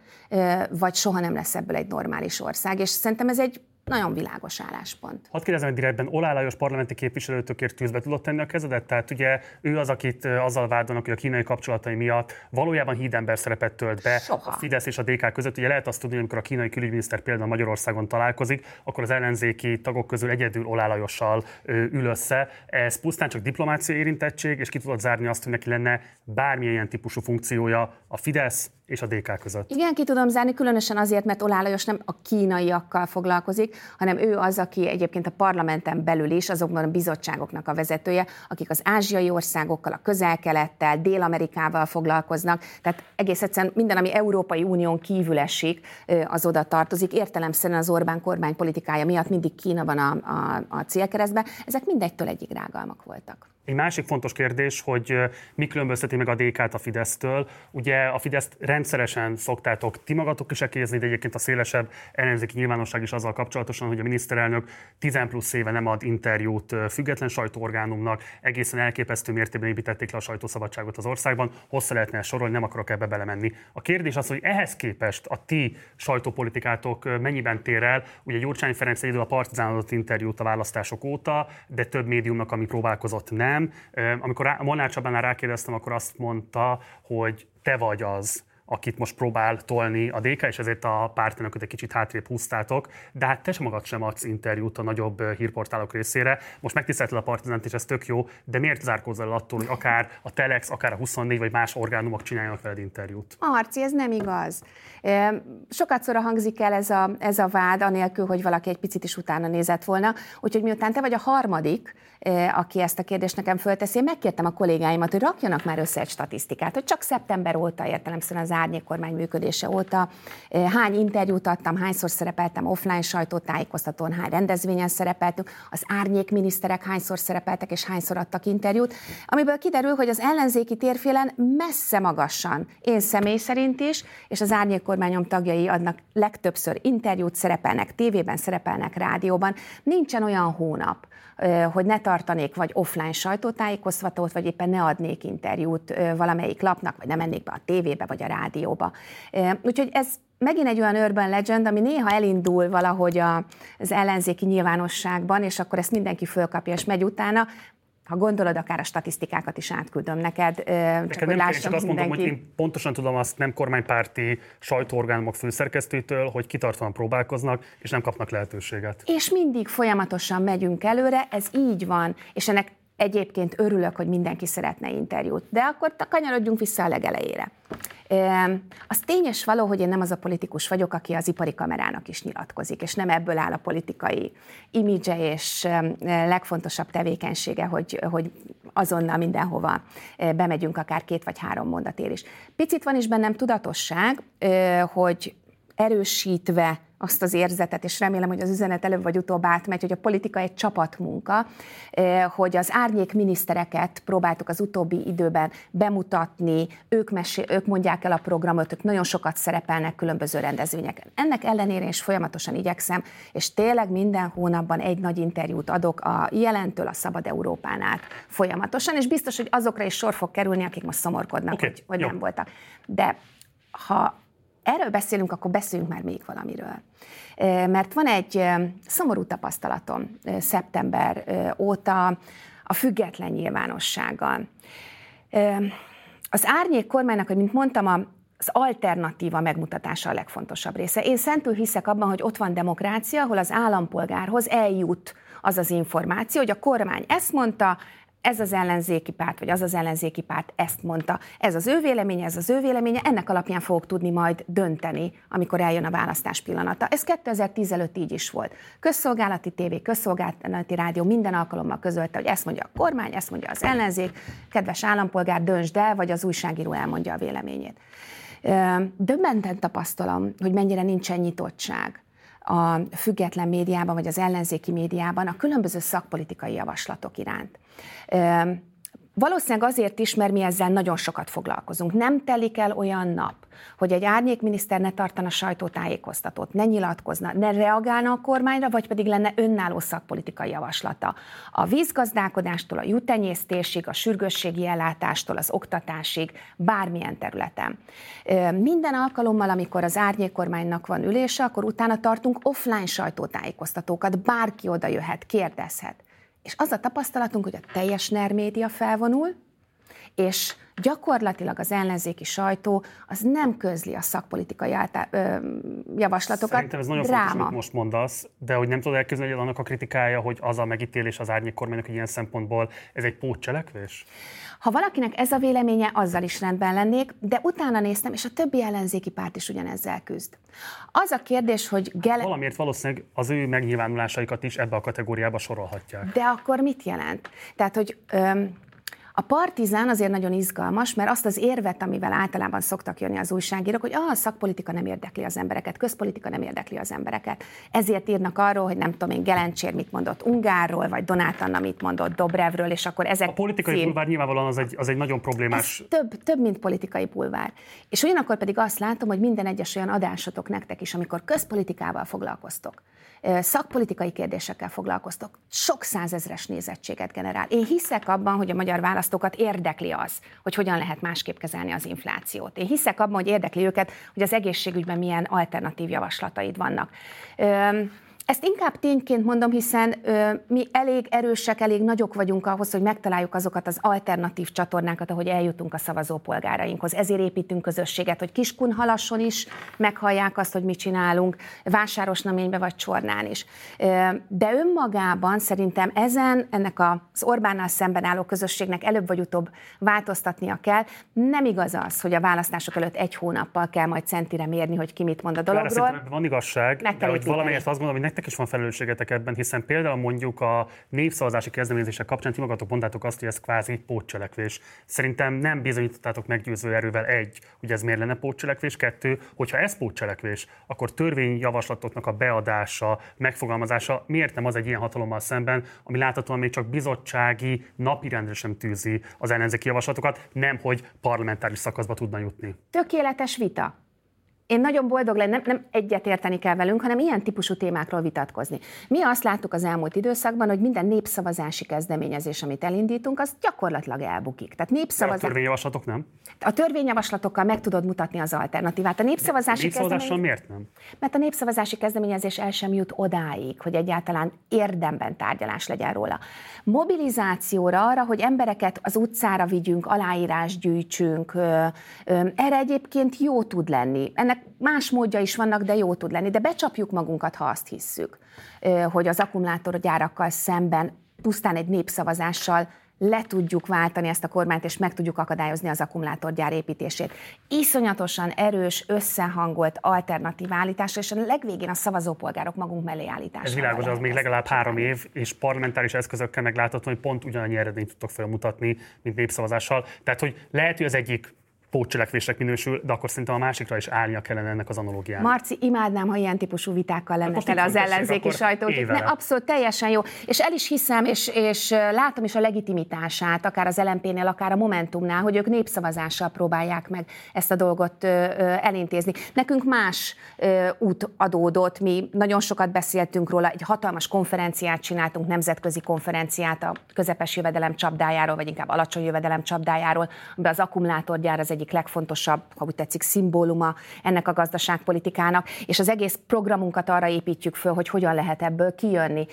B: vagy soha nem lesz ebből egy normális ország. És szerintem ez egy nagyon világos álláspont.
A: Hadd kérdezem, hogy direktben Olá Lajos parlamenti képviselőtökért tűzbe tudott tenni a kezedet? Tehát ugye ő az, akit azzal vádolnak, hogy a kínai kapcsolatai miatt valójában hídember szerepet tölt be Soha. a Fidesz és a DK között. Ugye lehet azt tudni, amikor a kínai külügyminiszter például Magyarországon találkozik, akkor az ellenzéki tagok közül egyedül Olá Lajossal ül össze. Ez pusztán csak diplomáciai érintettség, és ki tudott zárni azt, hogy neki lenne bármilyen típusú funkciója a Fidesz és a DK között.
B: Igen, ki tudom zárni, különösen azért, mert Olá Lajos nem a kínaiakkal foglalkozik, hanem ő az, aki egyébként a parlamenten belül is azokban a bizottságoknak a vezetője, akik az ázsiai országokkal, a közel-kelettel, Dél-Amerikával foglalkoznak. Tehát egész egyszerűen minden, ami Európai Unión kívül esik, az oda tartozik. Értelemszerűen az Orbán kormány politikája miatt mindig Kína van a, a, a célkeresztbe. Ezek mindegytől egyik rágalmak voltak.
A: Egy másik fontos kérdés, hogy mi különbözteti meg a DK-t a Fidesztől. Ugye a Fideszt rendszeresen szoktátok ti magatok is ekézni, de egyébként a szélesebb ellenzéki nyilvánosság is azzal kapcsolatosan, hogy a miniszterelnök 10 plusz éve nem ad interjút független sajtóorgánumnak, egészen elképesztő mértékben építették le a sajtószabadságot az országban, hosszá lehetne sorolni, nem akarok ebbe belemenni. A kérdés az, hogy ehhez képest a ti sajtópolitikátok mennyiben tér el. Ugye Gyurcsány Ferenc egyedül a Partizán adott interjút a választások óta, de több médiumnak, ami próbálkozott, nem. Amikor Molnár Csabánál rákérdeztem, akkor azt mondta, hogy te vagy az, akit most próbál tolni a DK, és ezért a pártelnököt egy kicsit hátrébb húztátok, de hát te sem magad sem adsz interjút a nagyobb hírportálok részére. Most megtisztelted a Partizánt, és ez tök jó, de miért zárkózzál attól, hogy akár a Telex, akár a 24 vagy más orgánumok csináljanak veled interjút?
B: Marci, ez nem igaz. Sokat szóra hangzik el ez a, ez a vád, anélkül, hogy valaki egy picit is utána nézett volna. Úgyhogy miután te vagy a harmadik, aki ezt a kérdést nekem fölteszi, megkértem a kollégáimat, hogy rakjanak már össze egy statisztikát, hogy csak szeptember óta értelemszerűen az árnyék kormány működése óta hány interjút adtam, hányszor szerepeltem offline sajtótájékoztatón, hány rendezvényen szerepeltünk, az árnyék miniszterek hányszor szerepeltek és hányszor adtak interjút, amiből kiderül, hogy az ellenzéki térfélen messze magasan, én személy szerint is, és az árnyék kormányom tagjai adnak legtöbbször interjút, szerepelnek tévében, szerepelnek rádióban. Nincsen olyan hónap, hogy ne tartanék vagy offline sajtótájékoztatót, vagy éppen ne adnék interjút valamelyik lapnak, vagy ne mennék be a tévébe, vagy a rádióba. Úgyhogy ez megint egy olyan urban legend, ami néha elindul valahogy az ellenzéki nyilvánosságban, és akkor ezt mindenki fölkapja és megy utána, ha gondolod, akár a statisztikákat is átküldöm neked,
A: neked csak hogy lássam, csak azt mondom, hogy én pontosan tudom azt nem kormánypárti sajtóorgánumok főszerkesztőtől, hogy kitartóan próbálkoznak, és nem kapnak lehetőséget.
B: És mindig folyamatosan megyünk előre, ez így van, és ennek Egyébként örülök, hogy mindenki szeretne interjút, de akkor kanyarodjunk vissza a legelejére. Az tényes való, hogy én nem az a politikus vagyok, aki az ipari kamerának is nyilatkozik, és nem ebből áll a politikai imidzse és legfontosabb tevékenysége, hogy, hogy azonnal mindenhova bemegyünk, akár két vagy három mondatért is. Picit van is bennem tudatosság, hogy erősítve azt az érzetet, és remélem, hogy az üzenet előbb vagy utóbb átmegy, hogy a politika egy csapatmunka, eh, hogy az árnyék minisztereket próbáltuk az utóbbi időben bemutatni, ők, mesél, ők mondják el a programot, ők nagyon sokat szerepelnek különböző rendezvényeken. Ennek ellenére is folyamatosan igyekszem, és tényleg minden hónapban egy nagy interjút adok a jelentől a Szabad Európán át folyamatosan, és biztos, hogy azokra is sor fog kerülni, akik most szomorkodnak, okay, hogy, hogy nem voltak. De ha erről beszélünk, akkor beszéljünk már még valamiről. Mert van egy szomorú tapasztalatom szeptember óta a független nyilvánossággal. Az árnyék kormánynak, hogy mint mondtam, az alternatíva megmutatása a legfontosabb része. Én szentül hiszek abban, hogy ott van demokrácia, ahol az állampolgárhoz eljut az az információ, hogy a kormány ezt mondta, ez az ellenzéki párt, vagy az az ellenzéki párt ezt mondta. Ez az ő véleménye, ez az ő véleménye, ennek alapján fogok tudni majd dönteni, amikor eljön a választás pillanata. Ez 2010 előtt így is volt. Közszolgálati tévé, közszolgálati rádió minden alkalommal közölte, hogy ezt mondja a kormány, ezt mondja az ellenzék, kedves állampolgár, döntsd el, vagy az újságíró elmondja a véleményét. Döbbenten tapasztalom, hogy mennyire nincsen nyitottság a független médiában, vagy az ellenzéki médiában a különböző szakpolitikai javaslatok iránt. Valószínűleg azért is, mert mi ezzel nagyon sokat foglalkozunk. Nem telik el olyan nap, hogy egy árnyékminiszter ne tartana sajtótájékoztatót, ne nyilatkozna, ne reagálna a kormányra, vagy pedig lenne önálló szakpolitikai javaslata. A vízgazdálkodástól, a jutenyésztésig, a sürgősségi ellátástól, az oktatásig, bármilyen területen. Minden alkalommal, amikor az árnyékkormánynak van ülése, akkor utána tartunk offline sajtótájékoztatókat, bárki oda jöhet, kérdezhet. És az a tapasztalatunk, hogy a teljes NER média felvonul, és gyakorlatilag az ellenzéki sajtó az nem közli a szakpolitikai által, ö, javaslatokat.
A: Szerintem ez nagyon Dráma. fontos, amit most mondasz, de hogy nem tudod elképzelni, hogy annak a kritikája, hogy az a megítélés az árnyék kormánynak ilyen szempontból, ez egy pótcselekvés?
B: Ha valakinek ez a véleménye, azzal is rendben lennék, de utána néztem, és a többi ellenzéki párt is ugyanezzel küzd. Az a kérdés, hogy...
A: Gele... Valamiért valószínűleg az ő megnyilvánulásaikat is ebbe a kategóriába sorolhatják.
B: De akkor mit jelent? Tehát, hogy öm, a partizán azért nagyon izgalmas, mert azt az érvet, amivel általában szoktak jönni az újságírók, hogy ah, a szakpolitika nem érdekli az embereket, közpolitika nem érdekli az embereket. Ezért írnak arról, hogy nem tudom én, Gelencsér mit mondott Ungárról, vagy Donát Anna mit mondott Dobrevről, és akkor ezek...
A: A politikai cím... bulvár nyilvánvalóan az egy, az egy nagyon problémás...
B: Ez több, több, mint politikai bulvár. És ugyanakkor pedig azt látom, hogy minden egyes olyan adásotok nektek is, amikor közpolitikával foglalkoztok, szakpolitikai kérdésekkel foglalkoztok, sok százezres nézettséget generál. Én hiszek abban, hogy a magyar választókat érdekli az, hogy hogyan lehet másképp kezelni az inflációt. Én hiszek abban, hogy érdekli őket, hogy az egészségügyben milyen alternatív javaslataid vannak. Ezt inkább tényként mondom, hiszen ö, mi elég erősek, elég nagyok vagyunk ahhoz, hogy megtaláljuk azokat az alternatív csatornákat, ahogy eljutunk a szavazópolgárainkhoz. Ezért építünk közösséget, hogy Kiskunhalasson is meghallják azt, hogy mit csinálunk, Vásárosnaménybe vagy Csornán is. Ö, de önmagában szerintem ezen, ennek az Orbánnal szemben álló közösségnek előbb vagy utóbb változtatnia kell. Nem igaz az, hogy a választások előtt egy hónappal kell majd centire mérni, hogy ki mit mond a dologról.
A: van igazság, de hogy valamelyest azt gondolom, hogy nektek is van felelősségetek ebben, hiszen például mondjuk a népszavazási kezdeményezések kapcsán ti magatok mondtátok azt, hogy ez kvázi pótcselekvés. Szerintem nem bizonyítottátok meggyőző erővel egy, hogy ez miért lenne pótcselekvés, kettő, hogyha ez pótcselekvés, akkor törvényjavaslatoknak a beadása, megfogalmazása miért nem az egy ilyen hatalommal szemben, ami láthatóan még csak bizottsági napirendre sem tűzi az ellenzéki javaslatokat, nem hogy parlamentáris szakaszba tudna jutni.
B: Tökéletes vita én nagyon boldog lenni, nem, nem egyet érteni kell velünk, hanem ilyen típusú témákról vitatkozni. Mi azt láttuk az elmúlt időszakban, hogy minden népszavazási kezdeményezés, amit elindítunk, az gyakorlatilag elbukik.
A: Tehát népszavazás... A törvényjavaslatok nem?
B: A törvényjavaslatokkal meg tudod mutatni az alternatívát. A népszavazási
A: kezdeményezés... miért nem?
B: Mert a népszavazási kezdeményezés el sem jut odáig, hogy egyáltalán érdemben tárgyalás legyen róla. Mobilizációra arra, hogy embereket az utcára vigyünk, aláírás gyűjtsünk, erre egyébként jó tud lenni. Ennek ennek más módja is vannak, de jó tud lenni. De becsapjuk magunkat, ha azt hisszük, hogy az akkumulátorgyárakkal szemben pusztán egy népszavazással le tudjuk váltani ezt a kormányt, és meg tudjuk akadályozni az akkumulátorgyár építését. Iszonyatosan erős, összehangolt alternatív állításra, és a legvégén a szavazópolgárok magunk mellé állításra.
A: Ez világos, az még legalább három év, és parlamentáris eszközökkel meglátható, hogy pont ugyanannyi eredményt tudtok felmutatni, mint népszavazással. Tehát, hogy lehet, hogy az egyik pótcselekvésnek minősül, de akkor szerintem a másikra is állnia kellene ennek az analógiának.
B: Marci, imádnám, ha ilyen típusú vitákkal lenne tele az ellenzéki sajtó. Ne, abszolút, teljesen jó. És el is hiszem, és, és látom is a legitimitását, akár az LMP-nél, akár a Momentumnál, hogy ők népszavazással próbálják meg ezt a dolgot elintézni. Nekünk más út adódott, mi nagyon sokat beszéltünk róla, egy hatalmas konferenciát csináltunk, nemzetközi konferenciát a közepes jövedelem csapdájáról, vagy inkább alacsony jövedelem csapdájáról, amiben az akkumulátorgyár az egyik egyik legfontosabb, ha úgy tetszik, szimbóluma ennek a gazdaságpolitikának, és az egész programunkat arra építjük föl, hogy hogyan lehet ebből kijönni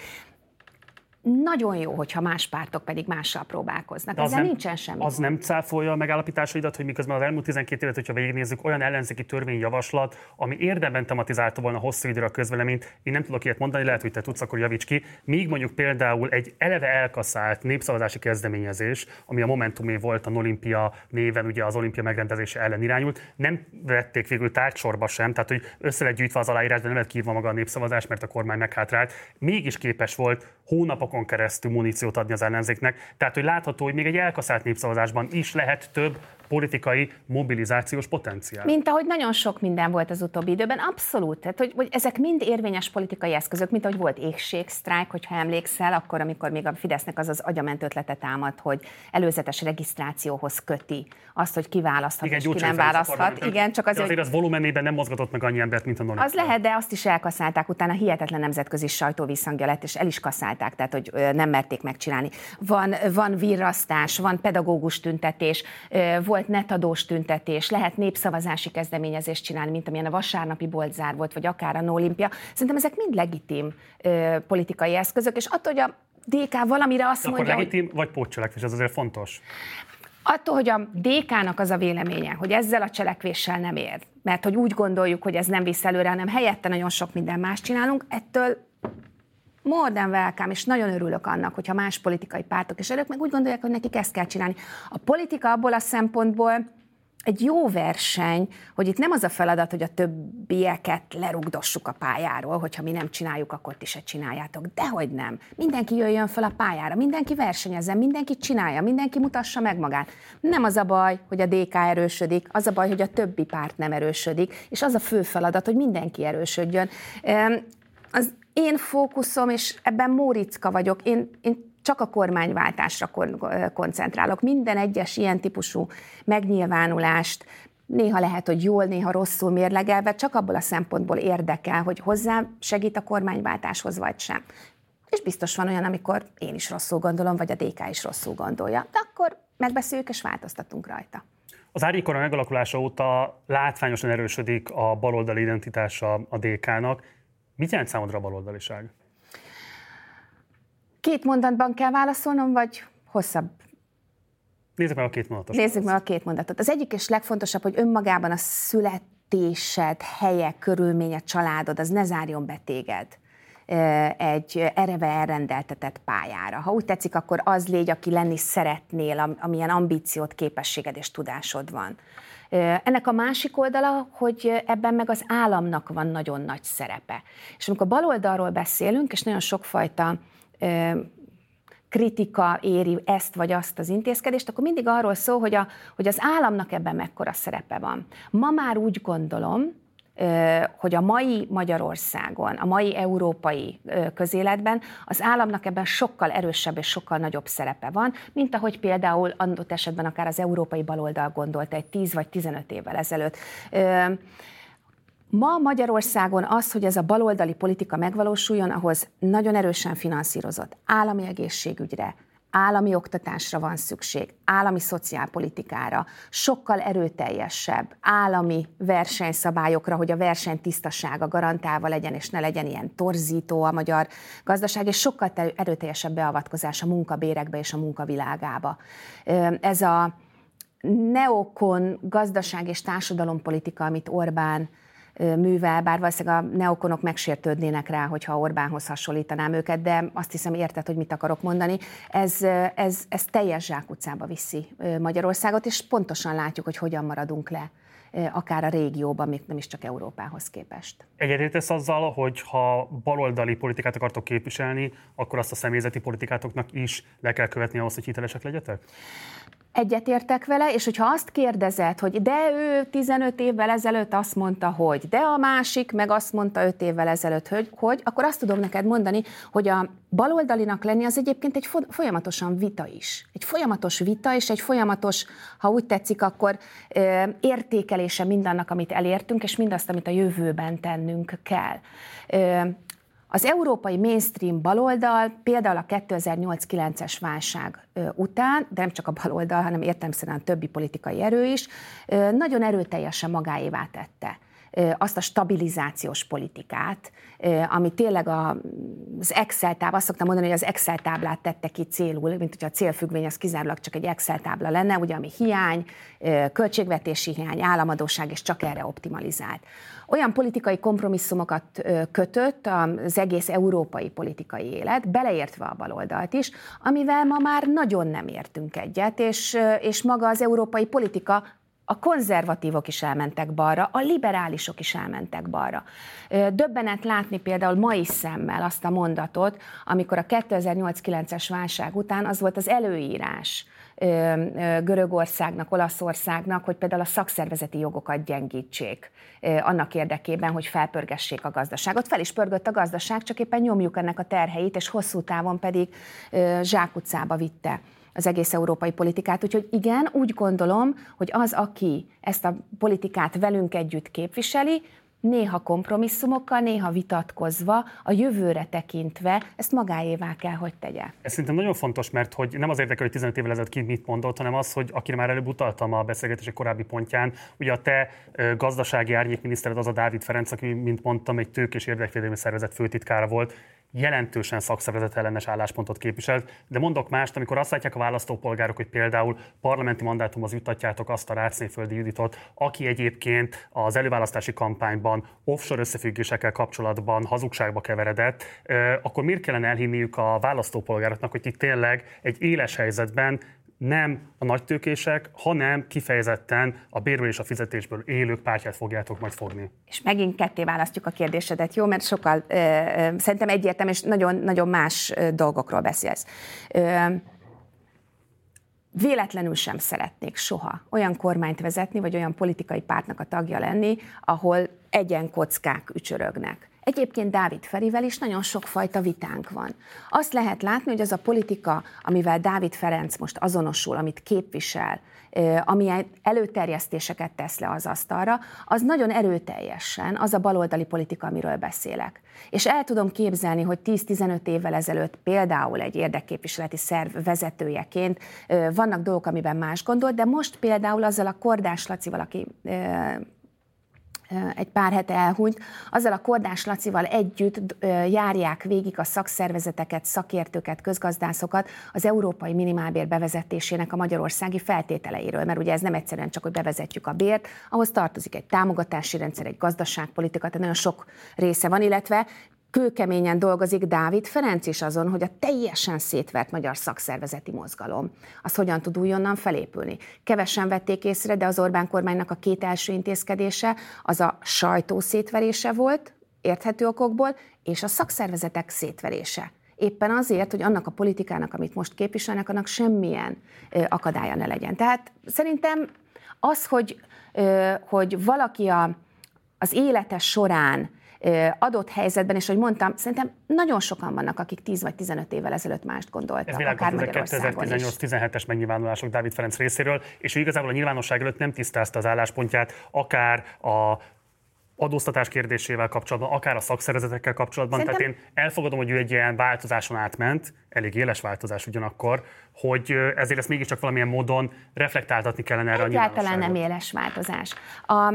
B: nagyon jó, hogyha más pártok pedig mással próbálkoznak. De Ezzel nem, nincsen semmi.
A: Az nem cáfolja a megállapításaidat, hogy miközben az elmúlt 12 évet, hogyha végignézzük, olyan ellenzéki törvényjavaslat, ami érdemben tematizálta volna hosszú időre a közveleményt, én nem tudok ilyet mondani, lehet, hogy te tudsz, akkor javíts ki. Míg mondjuk például egy eleve elkaszált népszavazási kezdeményezés, ami a Momentumé volt a Olimpia néven, ugye az olimpia megrendezése ellen irányult, nem vették végül tárgysorba sem, tehát hogy össze lett gyűjtve az aláírás, de nem lett kívva maga a népszavazás, mert a kormány meghátrált. Mégis képes volt hónapok hónapokon keresztül muníciót adni az ellenzéknek. Tehát, hogy látható, hogy még egy elkaszált népszavazásban is lehet több politikai mobilizációs potenciál.
B: Mint ahogy nagyon sok minden volt az utóbbi időben, abszolút. Tehát, hogy, hogy ezek mind érvényes politikai eszközök, mint ahogy volt éhségsztrájk, hogyha emlékszel, akkor, amikor még a Fidesznek az az agyament ötlete támad, hogy előzetes regisztrációhoz köti azt, hogy ki választhat Igen, és ki nem választhat.
A: Igen, csak azért, azért az volumenében nem mozgatott meg annyi embert, mint a Nolip.
B: Az lehet, de azt is elkaszálták, utána hihetetlen nemzetközi sajtóvisszhangja lett, és el is kaszálták, tehát hogy nem merték megcsinálni. Van, van virrasztás, van pedagógus tüntetés, volt volt netadós tüntetés, lehet népszavazási kezdeményezést csinálni, mint amilyen a vasárnapi boltzár volt, vagy akár a Olimpia. Szerintem ezek mind legitim ö, politikai eszközök, és attól, hogy a DK valamire azt De mondja,
A: akkor legitim hogy... vagy pótcselekvés, ez azért fontos.
B: Attól, hogy a DK-nak az a véleménye, hogy ezzel a cselekvéssel nem ér, mert hogy úgy gondoljuk, hogy ez nem visz előre, hanem helyette nagyon sok minden más csinálunk, ettől more than welcome, és nagyon örülök annak, hogyha más politikai pártok és erők meg úgy gondolják, hogy nekik ezt kell csinálni. A politika abból a szempontból egy jó verseny, hogy itt nem az a feladat, hogy a többieket lerugdossuk a pályáról, hogyha mi nem csináljuk, akkor ti se csináljátok. Dehogy nem. Mindenki jöjjön fel a pályára, mindenki versenyezzen, mindenki csinálja, mindenki mutassa meg magát. Nem az a baj, hogy a DK erősödik, az a baj, hogy a többi párt nem erősödik, és az a fő feladat, hogy mindenki erősödjön. Az én fókuszom, és ebben Móriczka vagyok, én, én csak a kormányváltásra koncentrálok. Minden egyes ilyen típusú megnyilvánulást, néha lehet, hogy jól, néha rosszul mérlegelve, csak abból a szempontból érdekel, hogy hozzá segít a kormánywáltáshoz, vagy sem. És biztos van olyan, amikor én is rosszul gondolom, vagy a DK is rosszul gondolja. De akkor megbeszéljük és változtatunk rajta.
A: Az árnyékora megalakulása óta látványosan erősödik a baloldali identitása a DK-nak, Mit jelent számodra a baloldaliság?
B: Két mondatban kell válaszolnom, vagy hosszabb?
A: Nézzük meg a két mondatot.
B: Nézzük meg a két mondatot. Az egyik és legfontosabb, hogy önmagában a születésed, helye, körülménye, családod, az ne zárjon be téged egy ereve elrendeltetett pályára. Ha úgy tetszik, akkor az légy, aki lenni szeretnél, amilyen ambíciót, képességed és tudásod van. Ennek a másik oldala, hogy ebben meg az államnak van nagyon nagy szerepe. És amikor baloldalról beszélünk, és nagyon sokfajta kritika éri ezt vagy azt az intézkedést, akkor mindig arról szól, hogy, a, hogy az államnak ebben mekkora szerepe van. Ma már úgy gondolom, hogy a mai Magyarországon, a mai európai közéletben az államnak ebben sokkal erősebb és sokkal nagyobb szerepe van, mint ahogy például adott esetben akár az európai baloldal gondolta egy 10 vagy 15 évvel ezelőtt. Ma Magyarországon az, hogy ez a baloldali politika megvalósuljon, ahhoz nagyon erősen finanszírozott állami egészségügyre, állami oktatásra van szükség, állami szociálpolitikára, sokkal erőteljesebb állami versenyszabályokra, hogy a verseny tisztasága garantálva legyen, és ne legyen ilyen torzító a magyar gazdaság, és sokkal erőteljesebb beavatkozás a munkabérekbe és a munkavilágába. Ez a neokon gazdaság és társadalompolitika, amit Orbán művel, bár valószínűleg a neokonok megsértődnének rá, hogyha Orbánhoz hasonlítanám őket, de azt hiszem érted, hogy mit akarok mondani. Ez, ez, ez teljes zsákutcába viszi Magyarországot, és pontosan látjuk, hogy hogyan maradunk le akár a régióban, még nem is csak Európához képest.
A: Egyetértesz azzal, hogy ha baloldali politikát akartok képviselni, akkor azt a személyzeti politikátoknak is le kell követni ahhoz, hogy hitelesek legyetek?
B: Egyetértek vele, és hogyha azt kérdezed, hogy de ő 15 évvel ezelőtt azt mondta, hogy, de a másik meg azt mondta 5 évvel ezelőtt, hogy, hogy akkor azt tudom neked mondani, hogy a baloldalinak lenni az egyébként egy folyamatosan vita is. Egy folyamatos vita, és egy folyamatos, ha úgy tetszik, akkor ö, értékelése mindannak, amit elértünk, és mindazt, amit a jövőben tennünk kell. Ö, az európai mainstream baloldal például a 2008-9-es válság után, de nem csak a baloldal, hanem értelmszerűen a többi politikai erő is, nagyon erőteljesen magáévá tette azt a stabilizációs politikát, ami tényleg az Excel tábla, azt szoktam mondani, hogy az Excel táblát tette ki célul, mint hogyha a célfüggvény az kizárólag csak egy Excel tábla lenne, ugye ami hiány, költségvetési hiány, államadóság, és csak erre optimalizált. Olyan politikai kompromisszumokat kötött az egész európai politikai élet, beleértve a baloldalt is, amivel ma már nagyon nem értünk egyet, és, és maga az európai politika a konzervatívok is elmentek balra, a liberálisok is elmentek balra. Döbbenet látni például mai szemmel azt a mondatot, amikor a 2008-9-es válság után az volt az előírás, Görögországnak, Olaszországnak, hogy például a szakszervezeti jogokat gyengítsék annak érdekében, hogy felpörgessék a gazdaságot. Fel is pörgött a gazdaság, csak éppen nyomjuk ennek a terheit, és hosszú távon pedig zsákutcába vitte az egész európai politikát. Úgyhogy igen, úgy gondolom, hogy az, aki ezt a politikát velünk együtt képviseli, néha kompromisszumokkal, néha vitatkozva, a jövőre tekintve ezt magáévá kell, hogy tegye.
A: Ez szerintem nagyon fontos, mert hogy nem az érdekel, hogy 15 évvel ezelőtt ki mit mondott, hanem az, hogy akire már előbb utaltam a beszélgetés korábbi pontján, ugye a te gazdasági árnyékminisztered az a Dávid Ferenc, aki, mint mondtam, egy tők és érdekvédelmi szervezet főtitkára volt, jelentősen szakszervezet ellenes álláspontot képviselt, de mondok mást, amikor azt látják a választópolgárok, hogy például parlamenti mandátumhoz jutatjátok azt a Rácnéföldi Juditot, aki egyébként az előválasztási kampányban offshore összefüggésekkel kapcsolatban hazugságba keveredett, akkor miért kellene elhinniük a választópolgároknak, hogy itt tényleg egy éles helyzetben nem a nagytőkések, hanem kifejezetten a bérből és a fizetésből élők pártját fogjátok majd fogni.
B: És megint ketté választjuk a kérdésedet, jó? Mert sokkal ö, ö, szerintem egyértelmű, és nagyon, nagyon más dolgokról beszélsz. Ö, véletlenül sem szeretnék soha olyan kormányt vezetni, vagy olyan politikai pártnak a tagja lenni, ahol egyenkockák ücsörögnek. Egyébként Dávid Ferivel is nagyon sokfajta vitánk van. Azt lehet látni, hogy az a politika, amivel Dávid Ferenc most azonosul, amit képvisel, ami előterjesztéseket tesz le az asztalra, az nagyon erőteljesen az a baloldali politika, amiről beszélek. És el tudom képzelni, hogy 10-15 évvel ezelőtt például egy érdekképviseleti szerv vezetőjeként vannak dolgok, amiben más gondol, de most például azzal a Kordás Lacival, aki egy pár hete elhunyt, azzal a Kordás Lacival együtt járják végig a szakszervezeteket, szakértőket, közgazdászokat az európai minimálbér bevezetésének a magyarországi feltételeiről, mert ugye ez nem egyszerűen csak, hogy bevezetjük a bért, ahhoz tartozik egy támogatási rendszer, egy gazdaságpolitika, tehát nagyon sok része van, illetve kőkeményen dolgozik Dávid Ferenc is azon, hogy a teljesen szétvert magyar szakszervezeti mozgalom, az hogyan tud újonnan felépülni. Kevesen vették észre, de az Orbán kormánynak a két első intézkedése az a sajtó szétverése volt, érthető okokból, és a szakszervezetek szétverése. Éppen azért, hogy annak a politikának, amit most képviselnek, annak semmilyen akadálya ne legyen. Tehát szerintem az, hogy, hogy valaki a, az élete során adott helyzetben, és hogy mondtam, szerintem nagyon sokan vannak, akik 10 vagy 15 évvel ezelőtt mást gondoltak, Ez akár Magyarországon
A: 2018-17-es megnyilvánulások Dávid Ferenc részéről, és ő igazából a nyilvánosság előtt nem tisztázta az álláspontját, akár a adóztatás kérdésével kapcsolatban, akár a szakszervezetekkel kapcsolatban. Szerintem... Tehát én elfogadom, hogy ő egy ilyen változáson átment, elég éles változás ugyanakkor, hogy ezért ezt mégiscsak valamilyen módon reflektáltatni kellene erre
B: Egyáltalán a nem éles változás. A,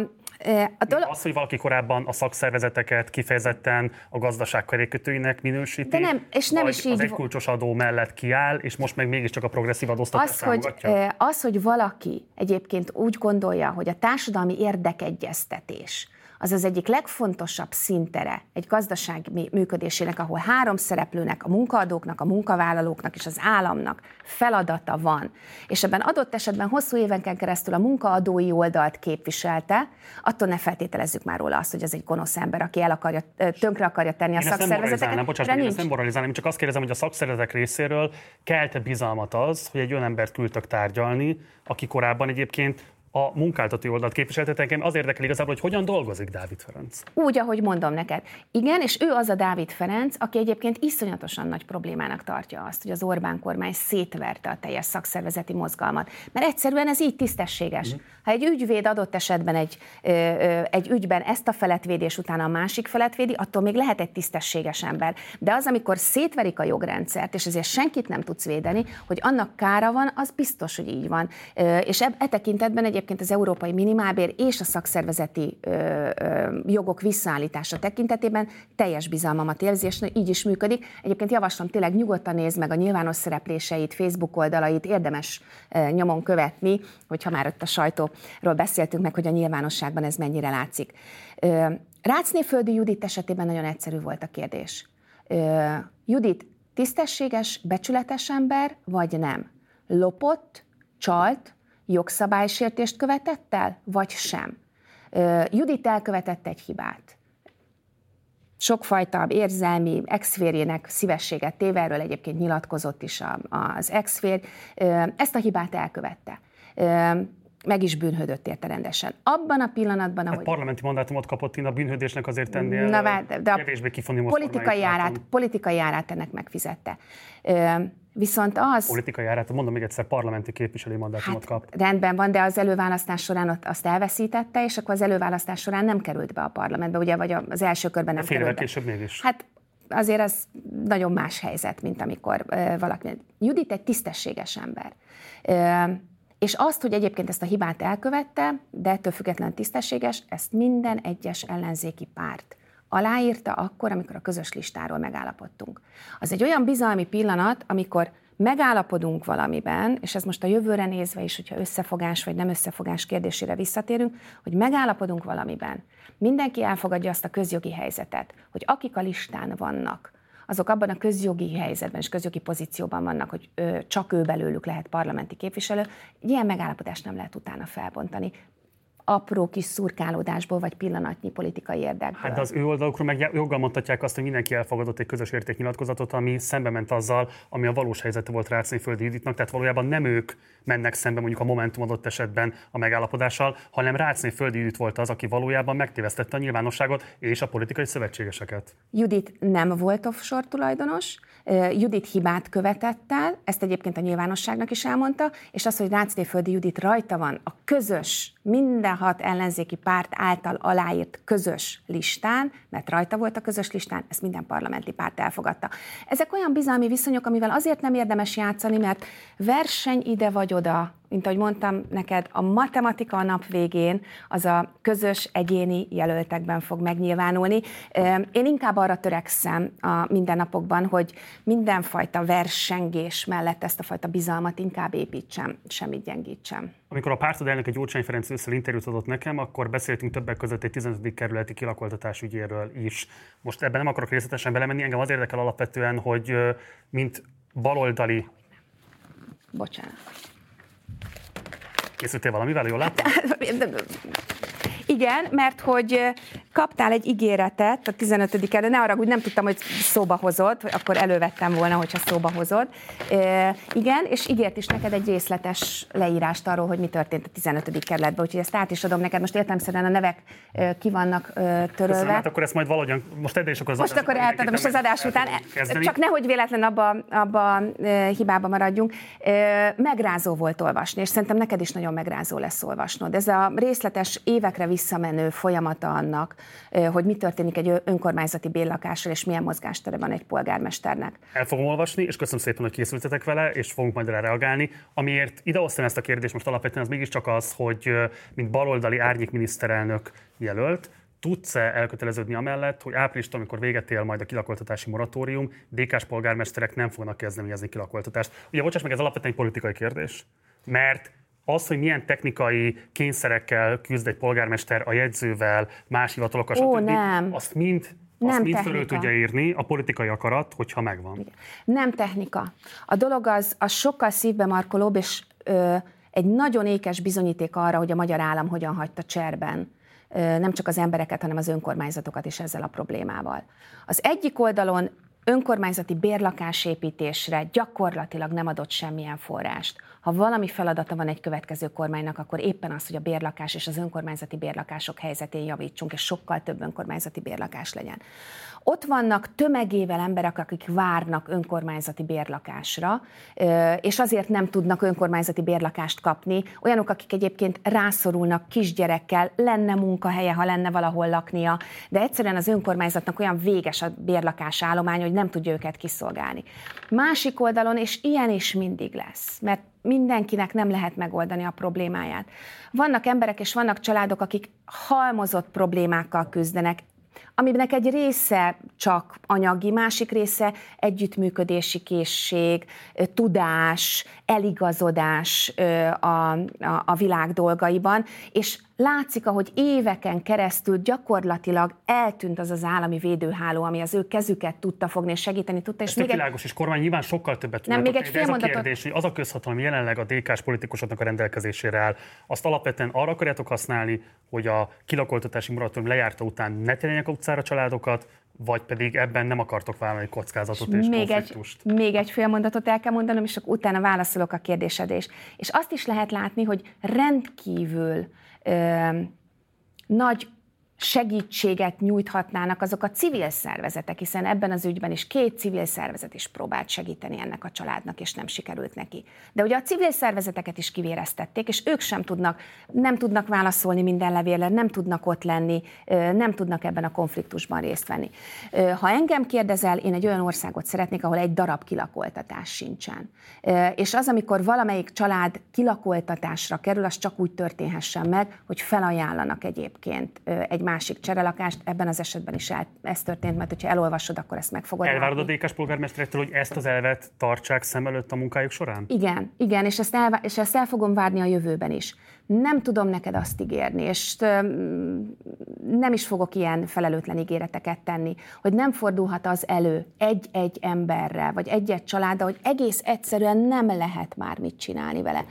A: a dolog... Az, hogy valaki korábban a szakszervezeteket kifejezetten a gazdaság kerékötőinek minősíti,
B: De nem, és nem is így...
A: az egykulcsos adó mellett kiáll, és most meg mégiscsak a progresszív adóztatást
B: az, hogy, az, hogy valaki egyébként úgy gondolja, hogy a társadalmi érdekegyeztetés az az egyik legfontosabb szintere egy gazdaság működésének, ahol három szereplőnek, a munkaadóknak, a munkavállalóknak és az államnak feladata van, és ebben adott esetben hosszú évenken keresztül a munkaadói oldalt képviselte, attól ne feltételezzük már róla azt, hogy ez egy gonosz ember, aki el akarja, tönkre akarja tenni a szakszervezeteket.
A: Nem bocsáss, én ezt nem moralizálnám, csak azt kérdezem, hogy a szakszervezetek részéről kelte bizalmat az, hogy egy olyan embert küldtek tárgyalni, aki korábban egyébként a munkáltató oldalt képviseltet engem az érdekel igazából, hogy hogyan dolgozik Dávid Ferenc.
B: Úgy, ahogy mondom neked. Igen, és ő az a Dávid Ferenc, aki egyébként iszonyatosan nagy problémának tartja azt, hogy az Orbán kormány szétverte a teljes szakszervezeti mozgalmat. Mert egyszerűen ez így tisztességes. Mm. Ha egy ügyvéd adott esetben egy, ö, ö, egy ügyben ezt a felet védi, és utána a másik felet védi, attól még lehet egy tisztességes ember. De az, amikor szétverik a jogrendszert, és ezért senkit nem tudsz védeni, hogy annak kára van, az biztos, hogy így van. Ö, és e, e tekintetben egyébként egyébként az európai minimálbér és a szakszervezeti ö, ö, jogok visszaállítása tekintetében teljes bizalmamat érzi, és így is működik. Egyébként javaslom, tényleg nyugodtan nézd meg a nyilvános szerepléseit, Facebook oldalait, érdemes ö, nyomon követni, hogyha már ott a sajtóról beszéltünk meg, hogy a nyilvánosságban ez mennyire látszik. Ö, Rácnéföldi Judit esetében nagyon egyszerű volt a kérdés. Ö, Judit tisztességes, becsületes ember, vagy nem? Lopott, csalt, jogszabálysértést követett el, vagy sem. Judit elkövetett egy hibát. Sokfajta érzelmi exférjének szívességet téve, erről egyébként nyilatkozott is az exfér, ezt a hibát elkövette meg is bűnhődött érte rendesen. Abban a pillanatban,
A: ahogy... Hát parlamenti mandátumot kapott, én a bűnhődésnek azért tennél Na, de, de a kevésbé
B: politikai árát, politikai árát ennek megfizette. Viszont az...
A: Politikai árát, mondom még egyszer, parlamenti képviselői mandátumot hát, kap.
B: Rendben van, de az előválasztás során azt elveszítette, és akkor az előválasztás során nem került be a parlamentbe, ugye, vagy az első körben nem
A: Fél
B: került
A: be. később mégis.
B: Hát azért az nagyon más helyzet, mint amikor uh, valaki... Judit egy tisztességes ember. Uh, és azt, hogy egyébként ezt a hibát elkövette, de ettől független tisztességes, ezt minden egyes ellenzéki párt aláírta akkor, amikor a közös listáról megállapodtunk. Az egy olyan bizalmi pillanat, amikor megállapodunk valamiben, és ez most a jövőre nézve is, hogyha összefogás vagy nem összefogás kérdésére visszatérünk, hogy megállapodunk valamiben. Mindenki elfogadja azt a közjogi helyzetet, hogy akik a listán vannak, azok abban a közjogi helyzetben és közjogi pozícióban vannak, hogy ö, csak ő belőlük lehet parlamenti képviselő, ilyen megállapodást nem lehet utána felbontani apró kis szurkálódásból, vagy pillanatnyi politikai érdekből.
A: Hát de az ő oldalukról meg joggal mondhatják azt, hogy mindenki elfogadott egy közös értéknyilatkozatot, ami szembe ment azzal, ami a valós helyzete volt Rácné Földi Juditnak, tehát valójában nem ők mennek szembe mondjuk a Momentum adott esetben a megállapodással, hanem Rácné Földi Judit volt az, aki valójában megtévesztette a nyilvánosságot és a politikai szövetségeseket.
B: Judit nem volt offshore tulajdonos, Judit hibát követett el, ezt egyébként a nyilvánosságnak is elmondta, és az, hogy Rácné Földi Judit rajta van a közös, minden hat ellenzéki párt által aláírt közös listán, mert rajta volt a közös listán, ezt minden parlamenti párt elfogadta. Ezek olyan bizalmi viszonyok, amivel azért nem érdemes játszani, mert verseny ide vagy oda mint ahogy mondtam neked, a matematika a nap végén az a közös egyéni jelöltekben fog megnyilvánulni. Én inkább arra törekszem a mindennapokban, hogy mindenfajta versengés mellett ezt a fajta bizalmat inkább építsem, semmit gyengítsem.
A: Amikor a pártod elnök egy Gyurcsány Ferenc ősszel interjút adott nekem, akkor beszéltünk többek között egy 15. kerületi kilakoltatás ügyéről is. Most ebben nem akarok részletesen belemenni, engem az érdekel alapvetően, hogy mint baloldali
B: Bocsánat.
A: Készültél valamivel, jól láttam? [LAUGHS]
B: Igen, mert hogy kaptál egy ígéretet a 15 elő, ne arra, hogy nem tudtam, hogy szóba hozod, akkor elővettem volna, hogyha szóba hozod. E, igen, és ígért is neked egy részletes leírást arról, hogy mi történt a 15. kerületben, úgyhogy ezt át is adom neked. Most értelmszerűen a nevek ki vannak törölve. Köszönöm,
A: hát akkor ezt majd valahogyan, most edd is akkor
B: az Most akkor eltadom, most az adás után. Kezdeni. Csak nehogy véletlen abba, abba hibába maradjunk. Megrázó volt olvasni, és szerintem neked is nagyon megrázó lesz olvasnod. Ez a részletes évekre visszamenő folyamata annak, hogy mi történik egy önkormányzati bérlakással, és milyen mozgástere van egy polgármesternek.
A: El fogom olvasni, és köszönöm szépen, hogy készültetek vele, és fogunk majd rá reagálni. Amiért idehoztam ezt a kérdést most alapvetően, az mégiscsak az, hogy mint baloldali árnyék miniszterelnök jelölt, tudsz-e elköteleződni amellett, hogy áprilistól, amikor véget él majd a kilakoltatási moratórium, DK-s polgármesterek nem fognak kezdeményezni kilakoltatást? Ugye, bocsáss meg, ez alapvetően egy politikai kérdés, mert az, hogy milyen technikai kényszerekkel küzd egy polgármester a jegyzővel, más hivatalokkal,
B: Ó, stb., nem.
A: azt mind nem azt mind fölül tudja írni a politikai akarat, hogyha megvan. Igen.
B: Nem technika. A dolog az, az sokkal szívbemarkolóbb, és ö, egy nagyon ékes bizonyíték arra, hogy a magyar állam hogyan hagyta cserben ö, nem csak az embereket, hanem az önkormányzatokat is ezzel a problémával. Az egyik oldalon önkormányzati bérlakásépítésre gyakorlatilag nem adott semmilyen forrást. Ha valami feladata van egy következő kormánynak, akkor éppen az, hogy a bérlakás és az önkormányzati bérlakások helyzetén javítsunk, és sokkal több önkormányzati bérlakás legyen. Ott vannak tömegével emberek, akik várnak önkormányzati bérlakásra, és azért nem tudnak önkormányzati bérlakást kapni. Olyanok, akik egyébként rászorulnak kisgyerekkel, lenne munkahelye, ha lenne valahol laknia, de egyszerűen az önkormányzatnak olyan véges a bérlakás állomány, hogy nem tudja őket kiszolgálni. Másik oldalon, és ilyen is mindig lesz, mert mindenkinek nem lehet megoldani a problémáját. Vannak emberek és vannak családok, akik halmozott problémákkal küzdenek, aminek egy része csak anyagi, másik része együttműködési készség, tudás, eligazodás a, a, a világ dolgaiban, és látszik, ahogy éveken keresztül gyakorlatilag eltűnt az az állami védőháló, ami az ő kezüket tudta fogni és segíteni tudta.
A: És Ez még világos, egy... és kormány nyilván sokkal többet tud.
B: Nem, még egy
A: ez a kérdés, hogy az a közhatalom jelenleg a DK-s politikusoknak a rendelkezésére áll, azt alapvetően arra akarjátok használni, hogy a kilakoltatási moratórium lejárta után ne térjenek utcára családokat, vagy pedig ebben nem akartok vállalni kockázatot és
B: még egy, még egy fél mondatot el kell mondanom, és utána válaszolok a kérdésedre És azt is lehet látni, hogy rendkívül nagy segítséget nyújthatnának azok a civil szervezetek, hiszen ebben az ügyben is két civil szervezet is próbált segíteni ennek a családnak, és nem sikerült neki. De ugye a civil szervezeteket is kivéreztették, és ők sem tudnak, nem tudnak válaszolni minden levélre, nem tudnak ott lenni, nem tudnak ebben a konfliktusban részt venni. Ha engem kérdezel, én egy olyan országot szeretnék, ahol egy darab kilakoltatás sincsen. És az, amikor valamelyik család kilakoltatásra kerül, az csak úgy történhessen meg, hogy felajánlanak egyébként egy másik cserelakást, ebben az esetben is el, ez történt, mert hogyha elolvasod, akkor ezt meg fogod
A: Elvárod látni. a DK-s polgármesterektől, hogy ezt az elvet tartsák szem előtt a munkájuk során?
B: Igen, igen, és ezt, el, és ezt el fogom várni a jövőben is nem tudom neked azt ígérni, és nem is fogok ilyen felelőtlen ígéreteket tenni, hogy nem fordulhat az elő egy-egy emberrel, vagy egy-egy családdal, hogy egész egyszerűen nem lehet már mit csinálni vele.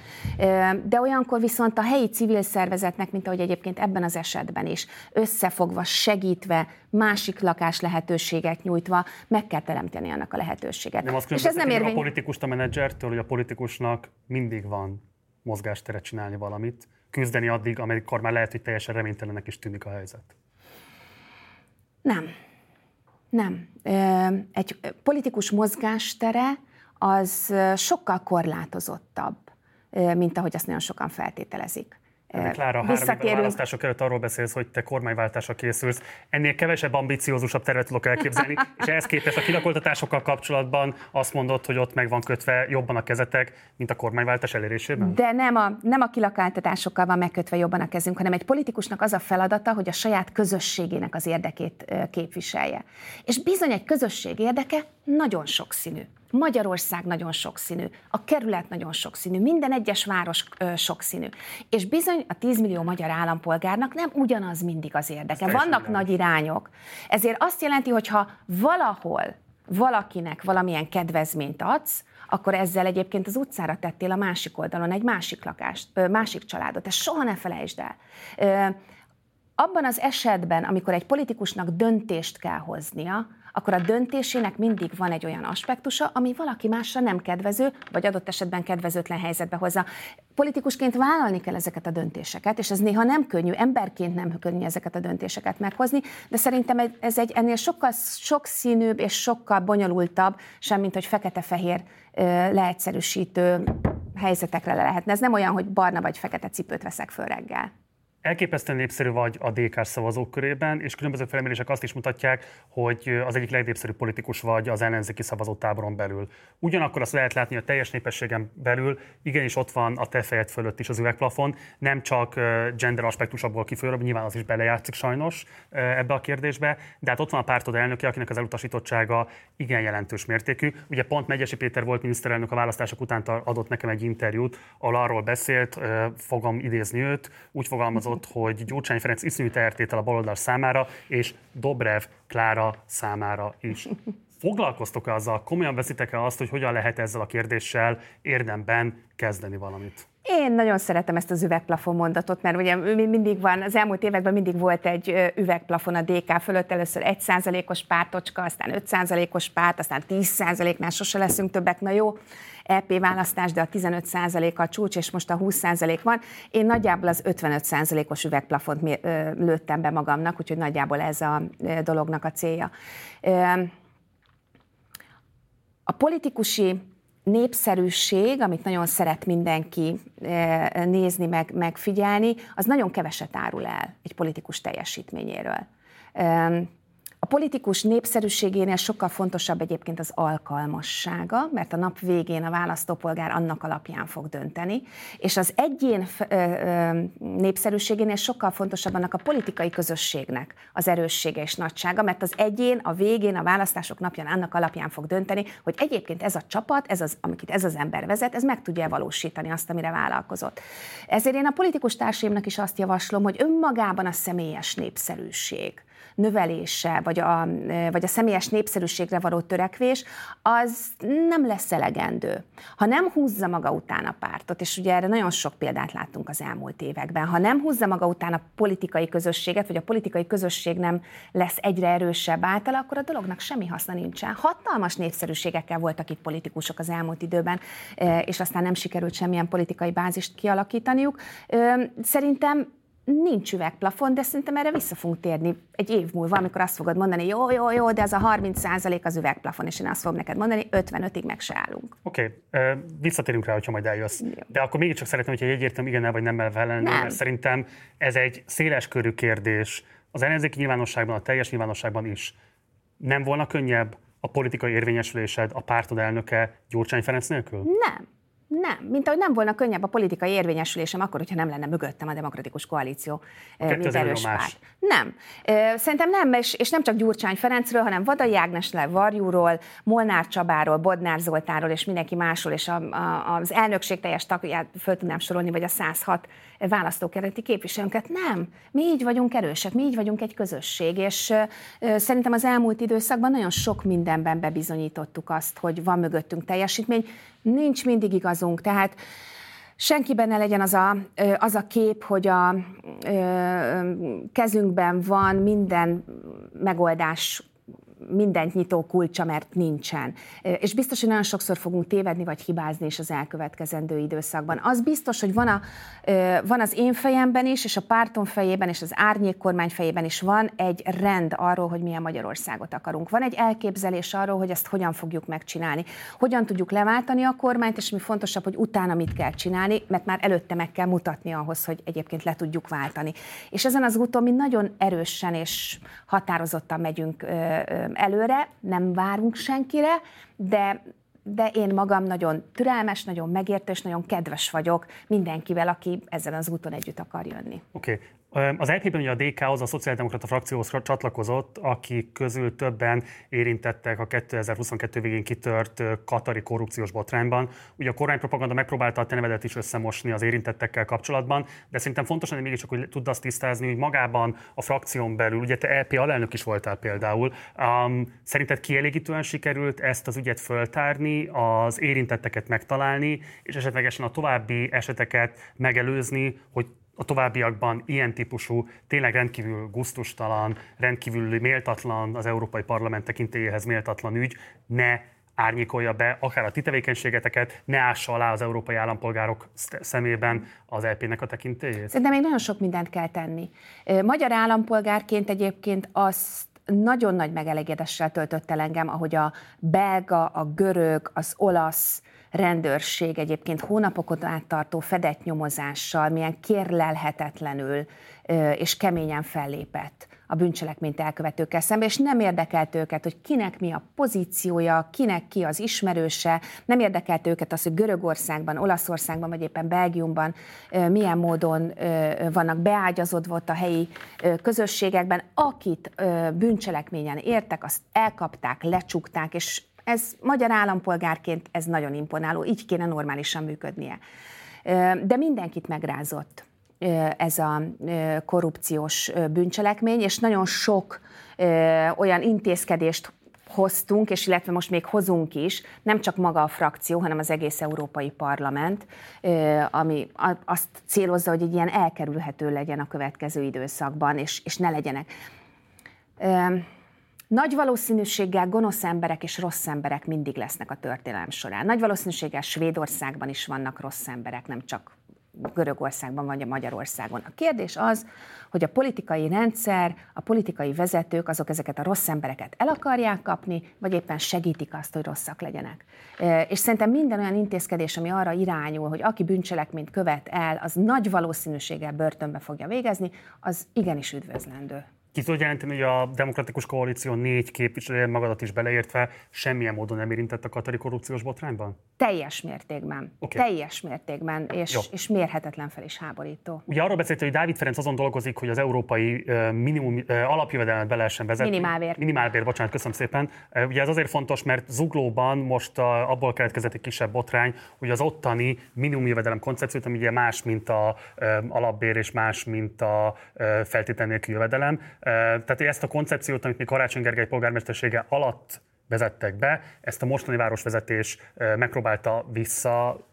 B: De olyankor viszont a helyi civil szervezetnek, mint ahogy egyébként ebben az esetben is, összefogva, segítve, másik lakás lehetőséget nyújtva, meg kell teremteni annak a lehetőséget.
A: Nem azt és ez nem érvény... a politikust a menedzsertől, hogy a politikusnak mindig van mozgásteret csinálni valamit, küzdeni addig, amikor már lehet, hogy teljesen reménytelenek is tűnik a helyzet?
B: Nem. Nem. Egy politikus mozgástere az sokkal korlátozottabb, mint ahogy azt nagyon sokan feltételezik.
A: Klára, három választások előtt arról beszélsz, hogy te kormányváltásra készülsz. Ennél kevesebb ambiciózusabb tervet tudok elképzelni, [LAUGHS] és ehhez képest a kilakoltatásokkal kapcsolatban azt mondod, hogy ott meg van kötve jobban a kezetek, mint a kormányváltás elérésében?
B: De nem a, nem a kilakoltatásokkal van megkötve jobban a kezünk, hanem egy politikusnak az a feladata, hogy a saját közösségének az érdekét képviselje. És bizony egy közösség érdeke nagyon sokszínű. Magyarország nagyon sokszínű, a kerület nagyon sokszínű, minden egyes város ö, sokszínű. És bizony a 10 millió magyar állampolgárnak nem ugyanaz mindig az érdeke. Vannak nagy irányok. Ezért azt jelenti, hogy ha valahol valakinek valamilyen kedvezményt adsz, akkor ezzel egyébként az utcára tettél a másik oldalon egy másik lakást, ö, másik családot. Ezt soha ne felejtsd el. Ö, abban az esetben, amikor egy politikusnak döntést kell hoznia, akkor a döntésének mindig van egy olyan aspektusa, ami valaki másra nem kedvező, vagy adott esetben kedvezőtlen helyzetbe hozza. Politikusként vállalni kell ezeket a döntéseket, és ez néha nem könnyű, emberként nem könnyű ezeket a döntéseket meghozni, de szerintem ez egy ennél sokkal sokszínűbb és sokkal bonyolultabb, semmint hogy fekete-fehér leegyszerűsítő helyzetekre le lehetne. Ez nem olyan, hogy barna vagy fekete cipőt veszek föl reggel.
A: Elképesztően népszerű vagy a DK szavazók körében, és különböző felmérések azt is mutatják, hogy az egyik legnépszerűbb politikus vagy az ellenzéki szavazótáboron belül. Ugyanakkor azt lehet látni, hogy a teljes népességen belül igenis ott van a te fejed fölött is az üvegplafon, nem csak gender aspektusokból kifolyólag, nyilván az is belejátszik sajnos ebbe a kérdésbe, de hát ott van a pártod elnöke, akinek az elutasítottsága igen jelentős mértékű. Ugye pont Megyesi Péter volt miniszterelnök a választások után adott nekem egy interjút, ahol arról beszélt, fogom idézni őt, úgy fogalmazott, elhangzott, hogy Gyurcsány Ferenc iszonyú tehertétel a baloldal számára, és Dobrev Klára számára is. [LAUGHS] Foglalkoztok-e azzal, komolyan veszitek-e azt, hogy hogyan lehet ezzel a kérdéssel érdemben kezdeni valamit?
B: Én nagyon szeretem ezt az üvegplafon mondatot, mert ugye mindig van, az elmúlt években mindig volt egy üvegplafon a DK fölött, először 1%-os pártocska, aztán 5%-os párt, aztán 10%-nál sose leszünk többek, na jó, EP választás, de a 15% a csúcs, és most a 20% van. Én nagyjából az 55%-os üvegplafont lőttem be magamnak, úgyhogy nagyjából ez a dolognak a célja. A politikusi népszerűség, amit nagyon szeret mindenki nézni, meg, megfigyelni, az nagyon keveset árul el egy politikus teljesítményéről. A politikus népszerűségénél sokkal fontosabb egyébként az alkalmassága, mert a nap végén a választópolgár annak alapján fog dönteni, és az egyén népszerűségénél sokkal fontosabb annak a politikai közösségnek az erőssége és nagysága, mert az egyén a végén, a választások napján annak alapján fog dönteni, hogy egyébként ez a csapat, ez az, amit ez az ember vezet, ez meg tudja valósítani azt, amire vállalkozott. Ezért én a politikus társaimnak is azt javaslom, hogy önmagában a személyes népszerűség, növelése, vagy a, vagy a személyes népszerűségre való törekvés, az nem lesz elegendő. Ha nem húzza maga után a pártot, és ugye erre nagyon sok példát láttunk az elmúlt években, ha nem húzza maga után a politikai közösséget, vagy a politikai közösség nem lesz egyre erősebb által, akkor a dolognak semmi haszna nincsen. Hatalmas népszerűségekkel voltak itt politikusok az elmúlt időben, és aztán nem sikerült semmilyen politikai bázist kialakítaniuk. Szerintem nincs üvegplafon, de szerintem erre vissza fogunk térni egy év múlva, amikor azt fogod mondani, jó, jó, jó, de az a 30% az üvegplafon, és én azt fogom neked mondani, 55-ig meg se állunk.
A: Oké, okay. visszatérünk rá, hogyha majd eljössz. Jó. De akkor mégiscsak szeretném, hogyha egyértelmű igen vagy nem felelni, mert szerintem ez egy széles körű kérdés. Az ellenzéki nyilvánosságban, a teljes nyilvánosságban is. Nem volna könnyebb a politikai érvényesülésed a pártod elnöke Gyurcsány Ferenc nélkül?
B: Nem. Nem, mint ahogy nem volna könnyebb a politikai érvényesülésem akkor, hogyha nem lenne mögöttem a demokratikus koalíció, mint erős párt. Nem. Szerintem nem, és, és nem csak Gyurcsány Ferencről, hanem Vadai Ágnesle Varjúról, Molnár Csabáról, Bodnár Zoltáról és mindenki másról, és a, a, az elnökség teljes tagját föl tudnám sorolni, vagy a 106 választókerületi képviselőnket. Nem. Mi így vagyunk erősek, mi így vagyunk egy közösség, és szerintem az elmúlt időszakban nagyon sok mindenben bebizonyítottuk azt, hogy van mögöttünk teljesítmény. Nincs mindig igazunk, tehát senkiben ne legyen az a, az a kép, hogy a kezünkben van minden megoldás mindent nyitó kulcsa, mert nincsen. És biztos, hogy nagyon sokszor fogunk tévedni vagy hibázni is az elkövetkezendő időszakban. Az biztos, hogy van, a, van az én fejemben is, és a pártom fejében, és az árnyék kormány fejében is van egy rend arról, hogy milyen Magyarországot akarunk. Van egy elképzelés arról, hogy ezt hogyan fogjuk megcsinálni. Hogyan tudjuk leváltani a kormányt, és mi fontosabb, hogy utána mit kell csinálni, mert már előtte meg kell mutatni ahhoz, hogy egyébként le tudjuk váltani. És ezen az úton mi nagyon erősen és határozottan megyünk előre, nem várunk senkire, de de én magam nagyon türelmes, nagyon megértő és nagyon kedves vagyok mindenkivel, aki ezen az úton együtt akar jönni.
A: Oké, okay. Az LP-ben ugye a DK az a szociáldemokrata frakcióhoz csatlakozott, akik közül többen érintettek a 2022 végén kitört katari korrupciós botrányban. Ugye a kormánypropaganda megpróbálta a tenevedet is összemosni az érintettekkel kapcsolatban, de szerintem fontos lenne mégiscsak, hogy tudd azt tisztázni, hogy magában a frakción belül, ugye te LP alelnök is voltál például, um, szerinted kielégítően sikerült ezt az ügyet föltárni, az érintetteket megtalálni, és esetlegesen a további eseteket megelőzni, hogy a továbbiakban ilyen típusú, tényleg rendkívül guztustalan, rendkívül méltatlan, az Európai Parlament tekintélyéhez méltatlan ügy ne árnyékolja be akár a ti tevékenységeteket, ne ássa alá az európai állampolgárok szemében az LP-nek a tekintélyét?
B: Szerintem még nagyon sok mindent kell tenni. Magyar állampolgárként egyébként azt nagyon nagy megelégedéssel töltött el engem, ahogy a belga, a görög, az olasz, rendőrség egyébként hónapokon át tartó fedett nyomozással milyen kérlelhetetlenül és keményen fellépett a bűncselekményt elkövetőkkel szemben, és nem érdekelt őket, hogy kinek mi a pozíciója, kinek ki az ismerőse, nem érdekelt őket az, hogy Görögországban, Olaszországban, vagy éppen Belgiumban milyen módon vannak beágyazódva ott a helyi közösségekben. Akit bűncselekményen értek, azt elkapták, lecsukták, és ez magyar állampolgárként ez nagyon imponáló, így kéne normálisan működnie. De mindenkit megrázott ez a korrupciós bűncselekmény, és nagyon sok olyan intézkedést hoztunk, és illetve most még hozunk is, nem csak maga a frakció, hanem az egész Európai Parlament, ami azt célozza, hogy egy ilyen elkerülhető legyen a következő időszakban, és, és ne legyenek nagy valószínűséggel gonosz emberek és rossz emberek mindig lesznek a történelem során. Nagy valószínűséggel Svédországban is vannak rossz emberek, nem csak Görögországban vagy a Magyarországon. A kérdés az, hogy a politikai rendszer, a politikai vezetők azok ezeket a rossz embereket el akarják kapni, vagy éppen segítik azt, hogy rosszak legyenek. És szerintem minden olyan intézkedés, ami arra irányul, hogy aki bűncselekményt követ el, az nagy valószínűséggel börtönbe fogja végezni, az igenis üdvözlendő.
A: Ki tudod jelenteni, hogy a demokratikus koalíció négy képviselője magadat is beleértve semmilyen módon nem érintett a katari korrupciós botrányban?
B: Teljes mértékben. Okay. Teljes mértékben, és, és mérhetetlen fel is háborító.
A: Ugye arról beszélt, hogy Dávid Ferenc azon dolgozik, hogy az európai uh, minimum uh, alapjövedelmet be lehessen vezetni.
B: Minimálbér.
A: Minimálbér, bocsánat, köszönöm szépen. Uh, ugye ez azért fontos, mert Zuglóban most uh, abból keletkezett egy kisebb botrány, hogy az ottani minimumjövedelem koncepciót, ami ugye más, mint a uh, alapbér, és más, mint a uh, feltétlen nélkül jövedelem, tehát ezt a koncepciót, amit mi Karácsony Gergely polgármestersége alatt vezettek be, ezt a mostani városvezetés megpróbálta vissza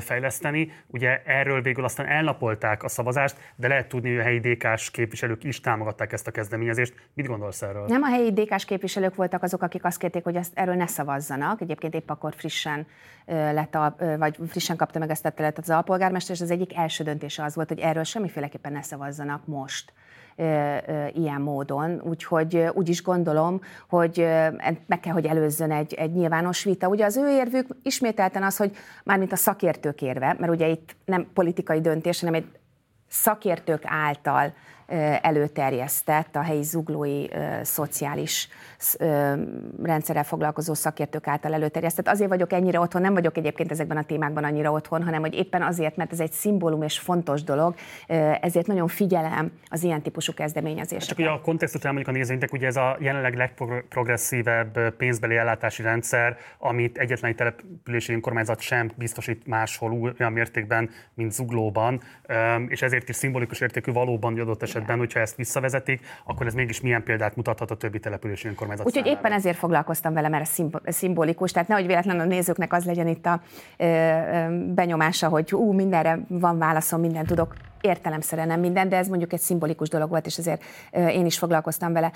A: fejleszteni. Ugye erről végül aztán elnapolták a szavazást, de lehet tudni, hogy a helyi DK-s képviselők is támogatták ezt a kezdeményezést. Mit gondolsz erről?
B: Nem a helyi DK-s képviselők voltak azok, akik azt kérték, hogy ezt, erről ne szavazzanak. Egyébként épp akkor frissen lett a, vagy frissen kapta meg ezt a telet az alpolgármester, és az egyik első döntése az volt, hogy erről semmiféleképpen ne szavazzanak most ilyen módon. Úgyhogy úgy is gondolom, hogy meg kell, hogy előzzön egy, egy nyilvános vita. Ugye az ő érvük ismételten az, hogy mármint a szakértők érve, mert ugye itt nem politikai döntés, hanem egy szakértők által előterjesztett a helyi zuglói szociális rendszerrel foglalkozó szakértők által előterjesztett. Azért vagyok ennyire otthon, nem vagyok egyébként ezekben a témákban annyira otthon, hanem hogy éppen azért, mert ez egy szimbólum és fontos dolog, ezért nagyon figyelem az ilyen típusú kezdeményezéseket.
A: Csak ugye a kontextust elmondjuk a nézőinknek, ugye ez a jelenleg legprogresszívebb pénzbeli ellátási rendszer, amit egyetlen települési önkormányzat sem biztosít máshol olyan mértékben, mint Zuglóban, és ezért is szimbolikus értékű valóban, adott esetben, hogyha ezt visszavezetik, akkor ez mégis milyen példát mutathat a többi települési önkormányzat
B: Úgyhogy éppen ezért foglalkoztam vele, mert ez szimbolikus, tehát nehogy véletlenül a nézőknek az legyen itt a benyomása, hogy ú, mindenre van válaszom, mindent tudok értelemszerűen nem minden, de ez mondjuk egy szimbolikus dolog volt, és ezért én is foglalkoztam vele.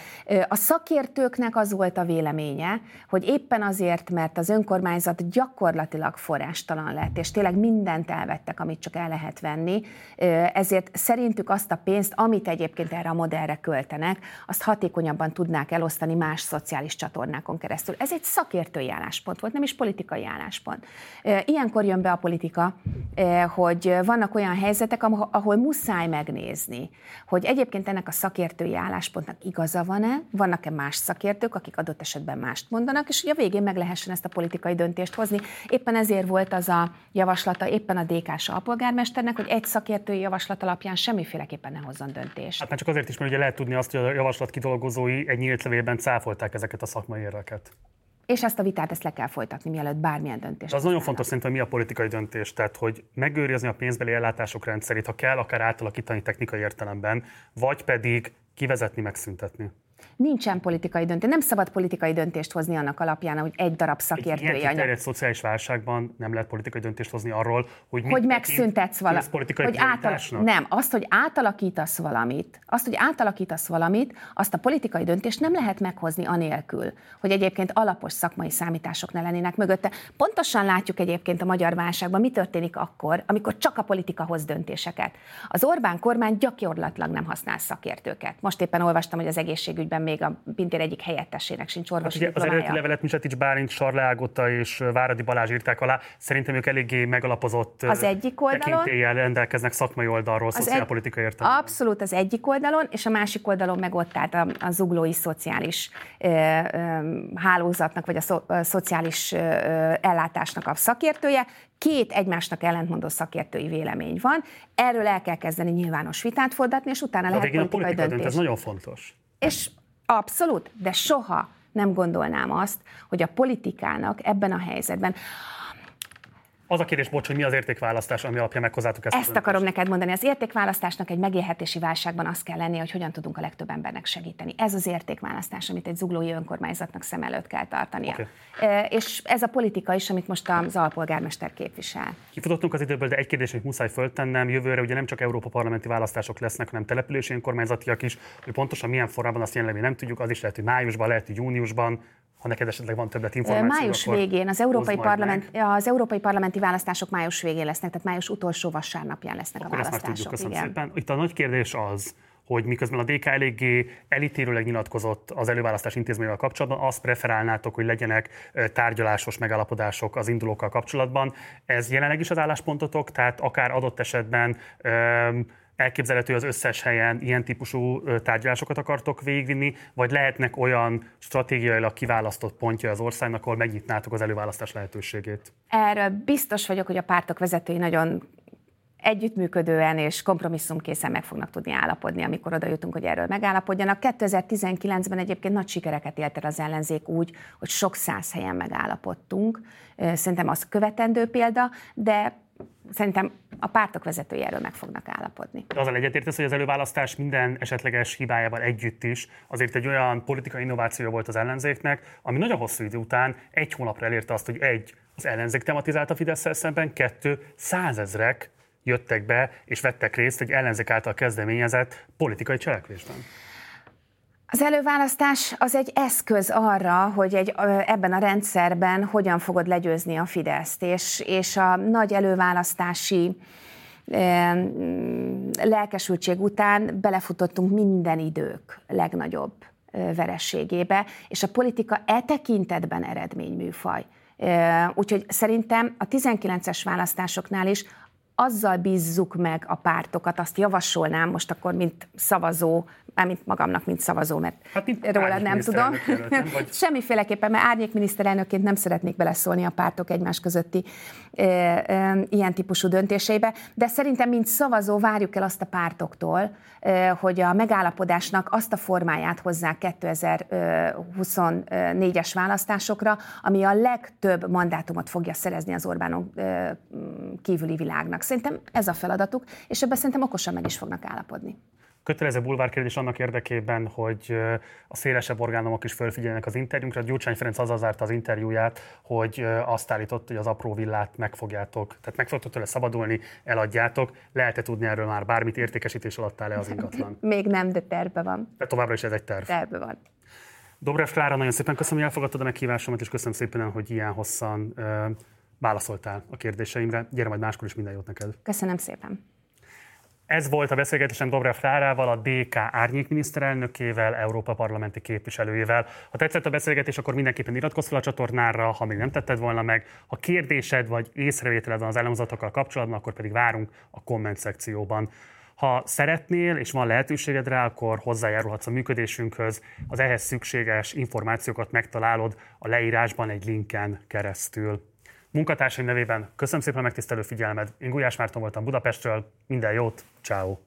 B: A szakértőknek az volt a véleménye, hogy éppen azért, mert az önkormányzat gyakorlatilag forrástalan lett, és tényleg mindent elvettek, amit csak el lehet venni, ezért szerintük azt a pénzt, amit egyébként erre a modellre költenek, azt hatékonyabban tudnák elosztani más szociális csatornákon keresztül. Ez egy szakértői álláspont volt, nem is politikai álláspont. Ilyenkor jön be a politika, hogy vannak olyan helyzetek, ahol ahol muszáj megnézni, hogy egyébként ennek a szakértői álláspontnak igaza van-e, vannak-e más szakértők, akik adott esetben mást mondanak, és hogy a végén meg lehessen ezt a politikai döntést hozni. Éppen ezért volt az a javaslata éppen a DK-s alpolgármesternek, hogy egy szakértői javaslat alapján semmiféleképpen ne hozzon döntést.
A: Hát már csak azért is, mert ugye lehet tudni azt, hogy a javaslat kidolgozói egy nyílt levélben cáfolták ezeket a szakmai érveket.
B: És ezt a vitát ezt le kell folytatni, mielőtt bármilyen döntés.
A: Az nagyon fontos szerintem, mi a politikai döntés, tehát hogy megőrizni a pénzbeli ellátások rendszerét, ha kell, akár átalakítani technikai értelemben, vagy pedig kivezetni, megszüntetni.
B: Nincsen politikai döntés. Nem szabad politikai döntést hozni annak alapján, hogy egy darab szakértői
A: egy anyag. Egy szociális válságban nem lehet politikai döntést hozni arról, hogy
B: hogy megszüntetsz valamit. Hogy átal... Nem, azt, hogy átalakítasz valamit, azt, hogy átalakítasz valamit, azt a politikai döntést nem lehet meghozni anélkül, hogy egyébként alapos szakmai számítások ne lennének mögötte. Pontosan látjuk egyébként a magyar válságban, mi történik akkor, amikor csak a politika hoz döntéseket. Az Orbán kormány gyakorlatilag nem használ szakértőket. Most éppen olvastam, hogy az egészségügyben még a Pintér egyik helyettesének sincs orvosi hát
A: Az eredeti levelet Misetics Bálint, Sarle Ágotta és Váradi Balázs írták alá. Szerintem ők eléggé megalapozott
B: az egyik oldalon,
A: rendelkeznek szakmai oldalról, az szociálpolitikai egy, értelemben.
B: Abszolút az egyik oldalon, és a másik oldalon meg ott állt a, a zuglói szociális ö, ö, hálózatnak, vagy a, szo, a szociális ö, ellátásnak a szakértője, két egymásnak ellentmondó szakértői vélemény van, erről el kell kezdeni nyilvános vitát fordatni, és utána lehet politikai a politika döntés. Dönt,
A: ez nagyon fontos.
B: És Abszolút, de soha nem gondolnám azt, hogy a politikának ebben a helyzetben
A: az a kérdés, bocs, hogy mi az értékválasztás, ami alapján meghozzátok ezt.
B: Ezt akarom neked mondani. Az értékválasztásnak egy megélhetési válságban az kell lennie, hogy hogyan tudunk a legtöbb embernek segíteni. Ez az értékválasztás, amit egy zuglói önkormányzatnak szem előtt kell tartania. Okay. E, és ez a politika is, amit most az alpolgármester képvisel.
A: Kifutottunk az időből, de egy kérdés, amit muszáj föltennem. Jövőre ugye nem csak Európa parlamenti választások lesznek, hanem települési önkormányzatiak is. Hogy pontosan milyen formában azt jelenleg nem tudjuk, az is lehet, hogy májusban, lehet, hogy júniusban ha neked esetleg van többet információ.
B: Május végén, az Európai, Parlament, az Európai Parlamenti választások május végén lesznek, tehát május utolsó vasárnapján lesznek
A: Akkor
B: a választások.
A: Ezt már tudjuk, köszönöm igen. szépen. Itt a nagy kérdés az, hogy miközben a DK eléggé elítélőleg nyilatkozott az előválasztás intézményével kapcsolatban, azt preferálnátok, hogy legyenek tárgyalásos megállapodások az indulókkal kapcsolatban. Ez jelenleg is az álláspontotok, tehát akár adott esetben elképzelhető az összes helyen ilyen típusú tárgyalásokat akartok végvinni, vagy lehetnek olyan stratégiailag kiválasztott pontja az országnak, ahol megnyitnátok az előválasztás lehetőségét?
B: Erről biztos vagyok, hogy a pártok vezetői nagyon együttműködően és kompromisszumkészen meg fognak tudni állapodni, amikor oda jutunk, hogy erről megállapodjanak. 2019-ben egyébként nagy sikereket élt el az ellenzék úgy, hogy sok száz helyen megállapodtunk. Szerintem az követendő példa, de szerintem a pártok vezetői erről meg fognak állapodni.
A: Azzal egyetértesz, hogy az előválasztás minden esetleges hibájával együtt is azért egy olyan politikai innováció volt az ellenzéknek, ami nagyon hosszú idő után egy hónapra elérte azt, hogy egy, az ellenzék tematizált a fidesz szemben, kettő, százezrek jöttek be és vettek részt egy ellenzék által kezdeményezett politikai cselekvésben.
B: Az előválasztás az egy eszköz arra, hogy egy, ebben a rendszerben hogyan fogod legyőzni a Fideszt, és, és a nagy előválasztási e, lelkesültség után belefutottunk minden idők legnagyobb verességébe, és a politika e tekintetben eredményműfaj. Úgyhogy szerintem a 19-es választásoknál is azzal bízzuk meg a pártokat, azt javasolnám most akkor, mint szavazó, mármint magamnak, mint szavazó, mert hát, mint róla nem tudom. Előtt, nem? Vagy... [LAUGHS] Semmiféleképpen, mert árnyék miniszterelnökként nem szeretnék beleszólni a pártok egymás közötti e, e, ilyen típusú döntéseibe, de szerintem, mint szavazó várjuk el azt a pártoktól, e, hogy a megállapodásnak azt a formáját hozzák 2024-es választásokra, ami a legtöbb mandátumot fogja szerezni az Orbánon e, kívüli világnak. Szerintem ez a feladatuk, és ebben szerintem okosan meg is fognak állapodni.
A: kötelező bulvárkérdés annak érdekében, hogy a szélesebb orgánumok is fölfigyelnek az interjúnkra. Gyurcsány Ferenc az zárta az interjúját, hogy azt állított, hogy az apró villát megfogjátok, tehát meg fogtok tőle szabadulni, eladjátok. Lehet-e tudni erről már bármit értékesítés alatt áll-e az ingatlan? [LAUGHS]
B: Még nem, de terve van.
A: De továbbra is ez egy terv.
B: Terve van.
A: Dobrev Klára, nagyon szépen köszönöm, hogy elfogadtad a meghívásomat, és köszönöm szépen, hogy ilyen hosszan válaszoltál a kérdéseimre. Gyere majd máskor is minden jót neked.
B: Köszönöm szépen.
A: Ez volt a beszélgetésem Dobrev Klárával, a DK árnyék miniszterelnökével, Európa parlamenti képviselőjével. Ha tetszett a beszélgetés, akkor mindenképpen iratkozz fel a csatornára, ha még nem tetted volna meg. Ha kérdésed vagy észrevételed van az elhangzatokkal kapcsolatban, akkor pedig várunk a komment szekcióban. Ha szeretnél és van lehetőséged rá, akkor hozzájárulhatsz a működésünkhöz. Az ehhez szükséges információkat megtalálod a leírásban egy linken keresztül. Munkatársaim nevében köszönöm szépen a megtisztelő figyelmed. Én Gulyás Márton voltam Budapestről. Minden jót, ciao.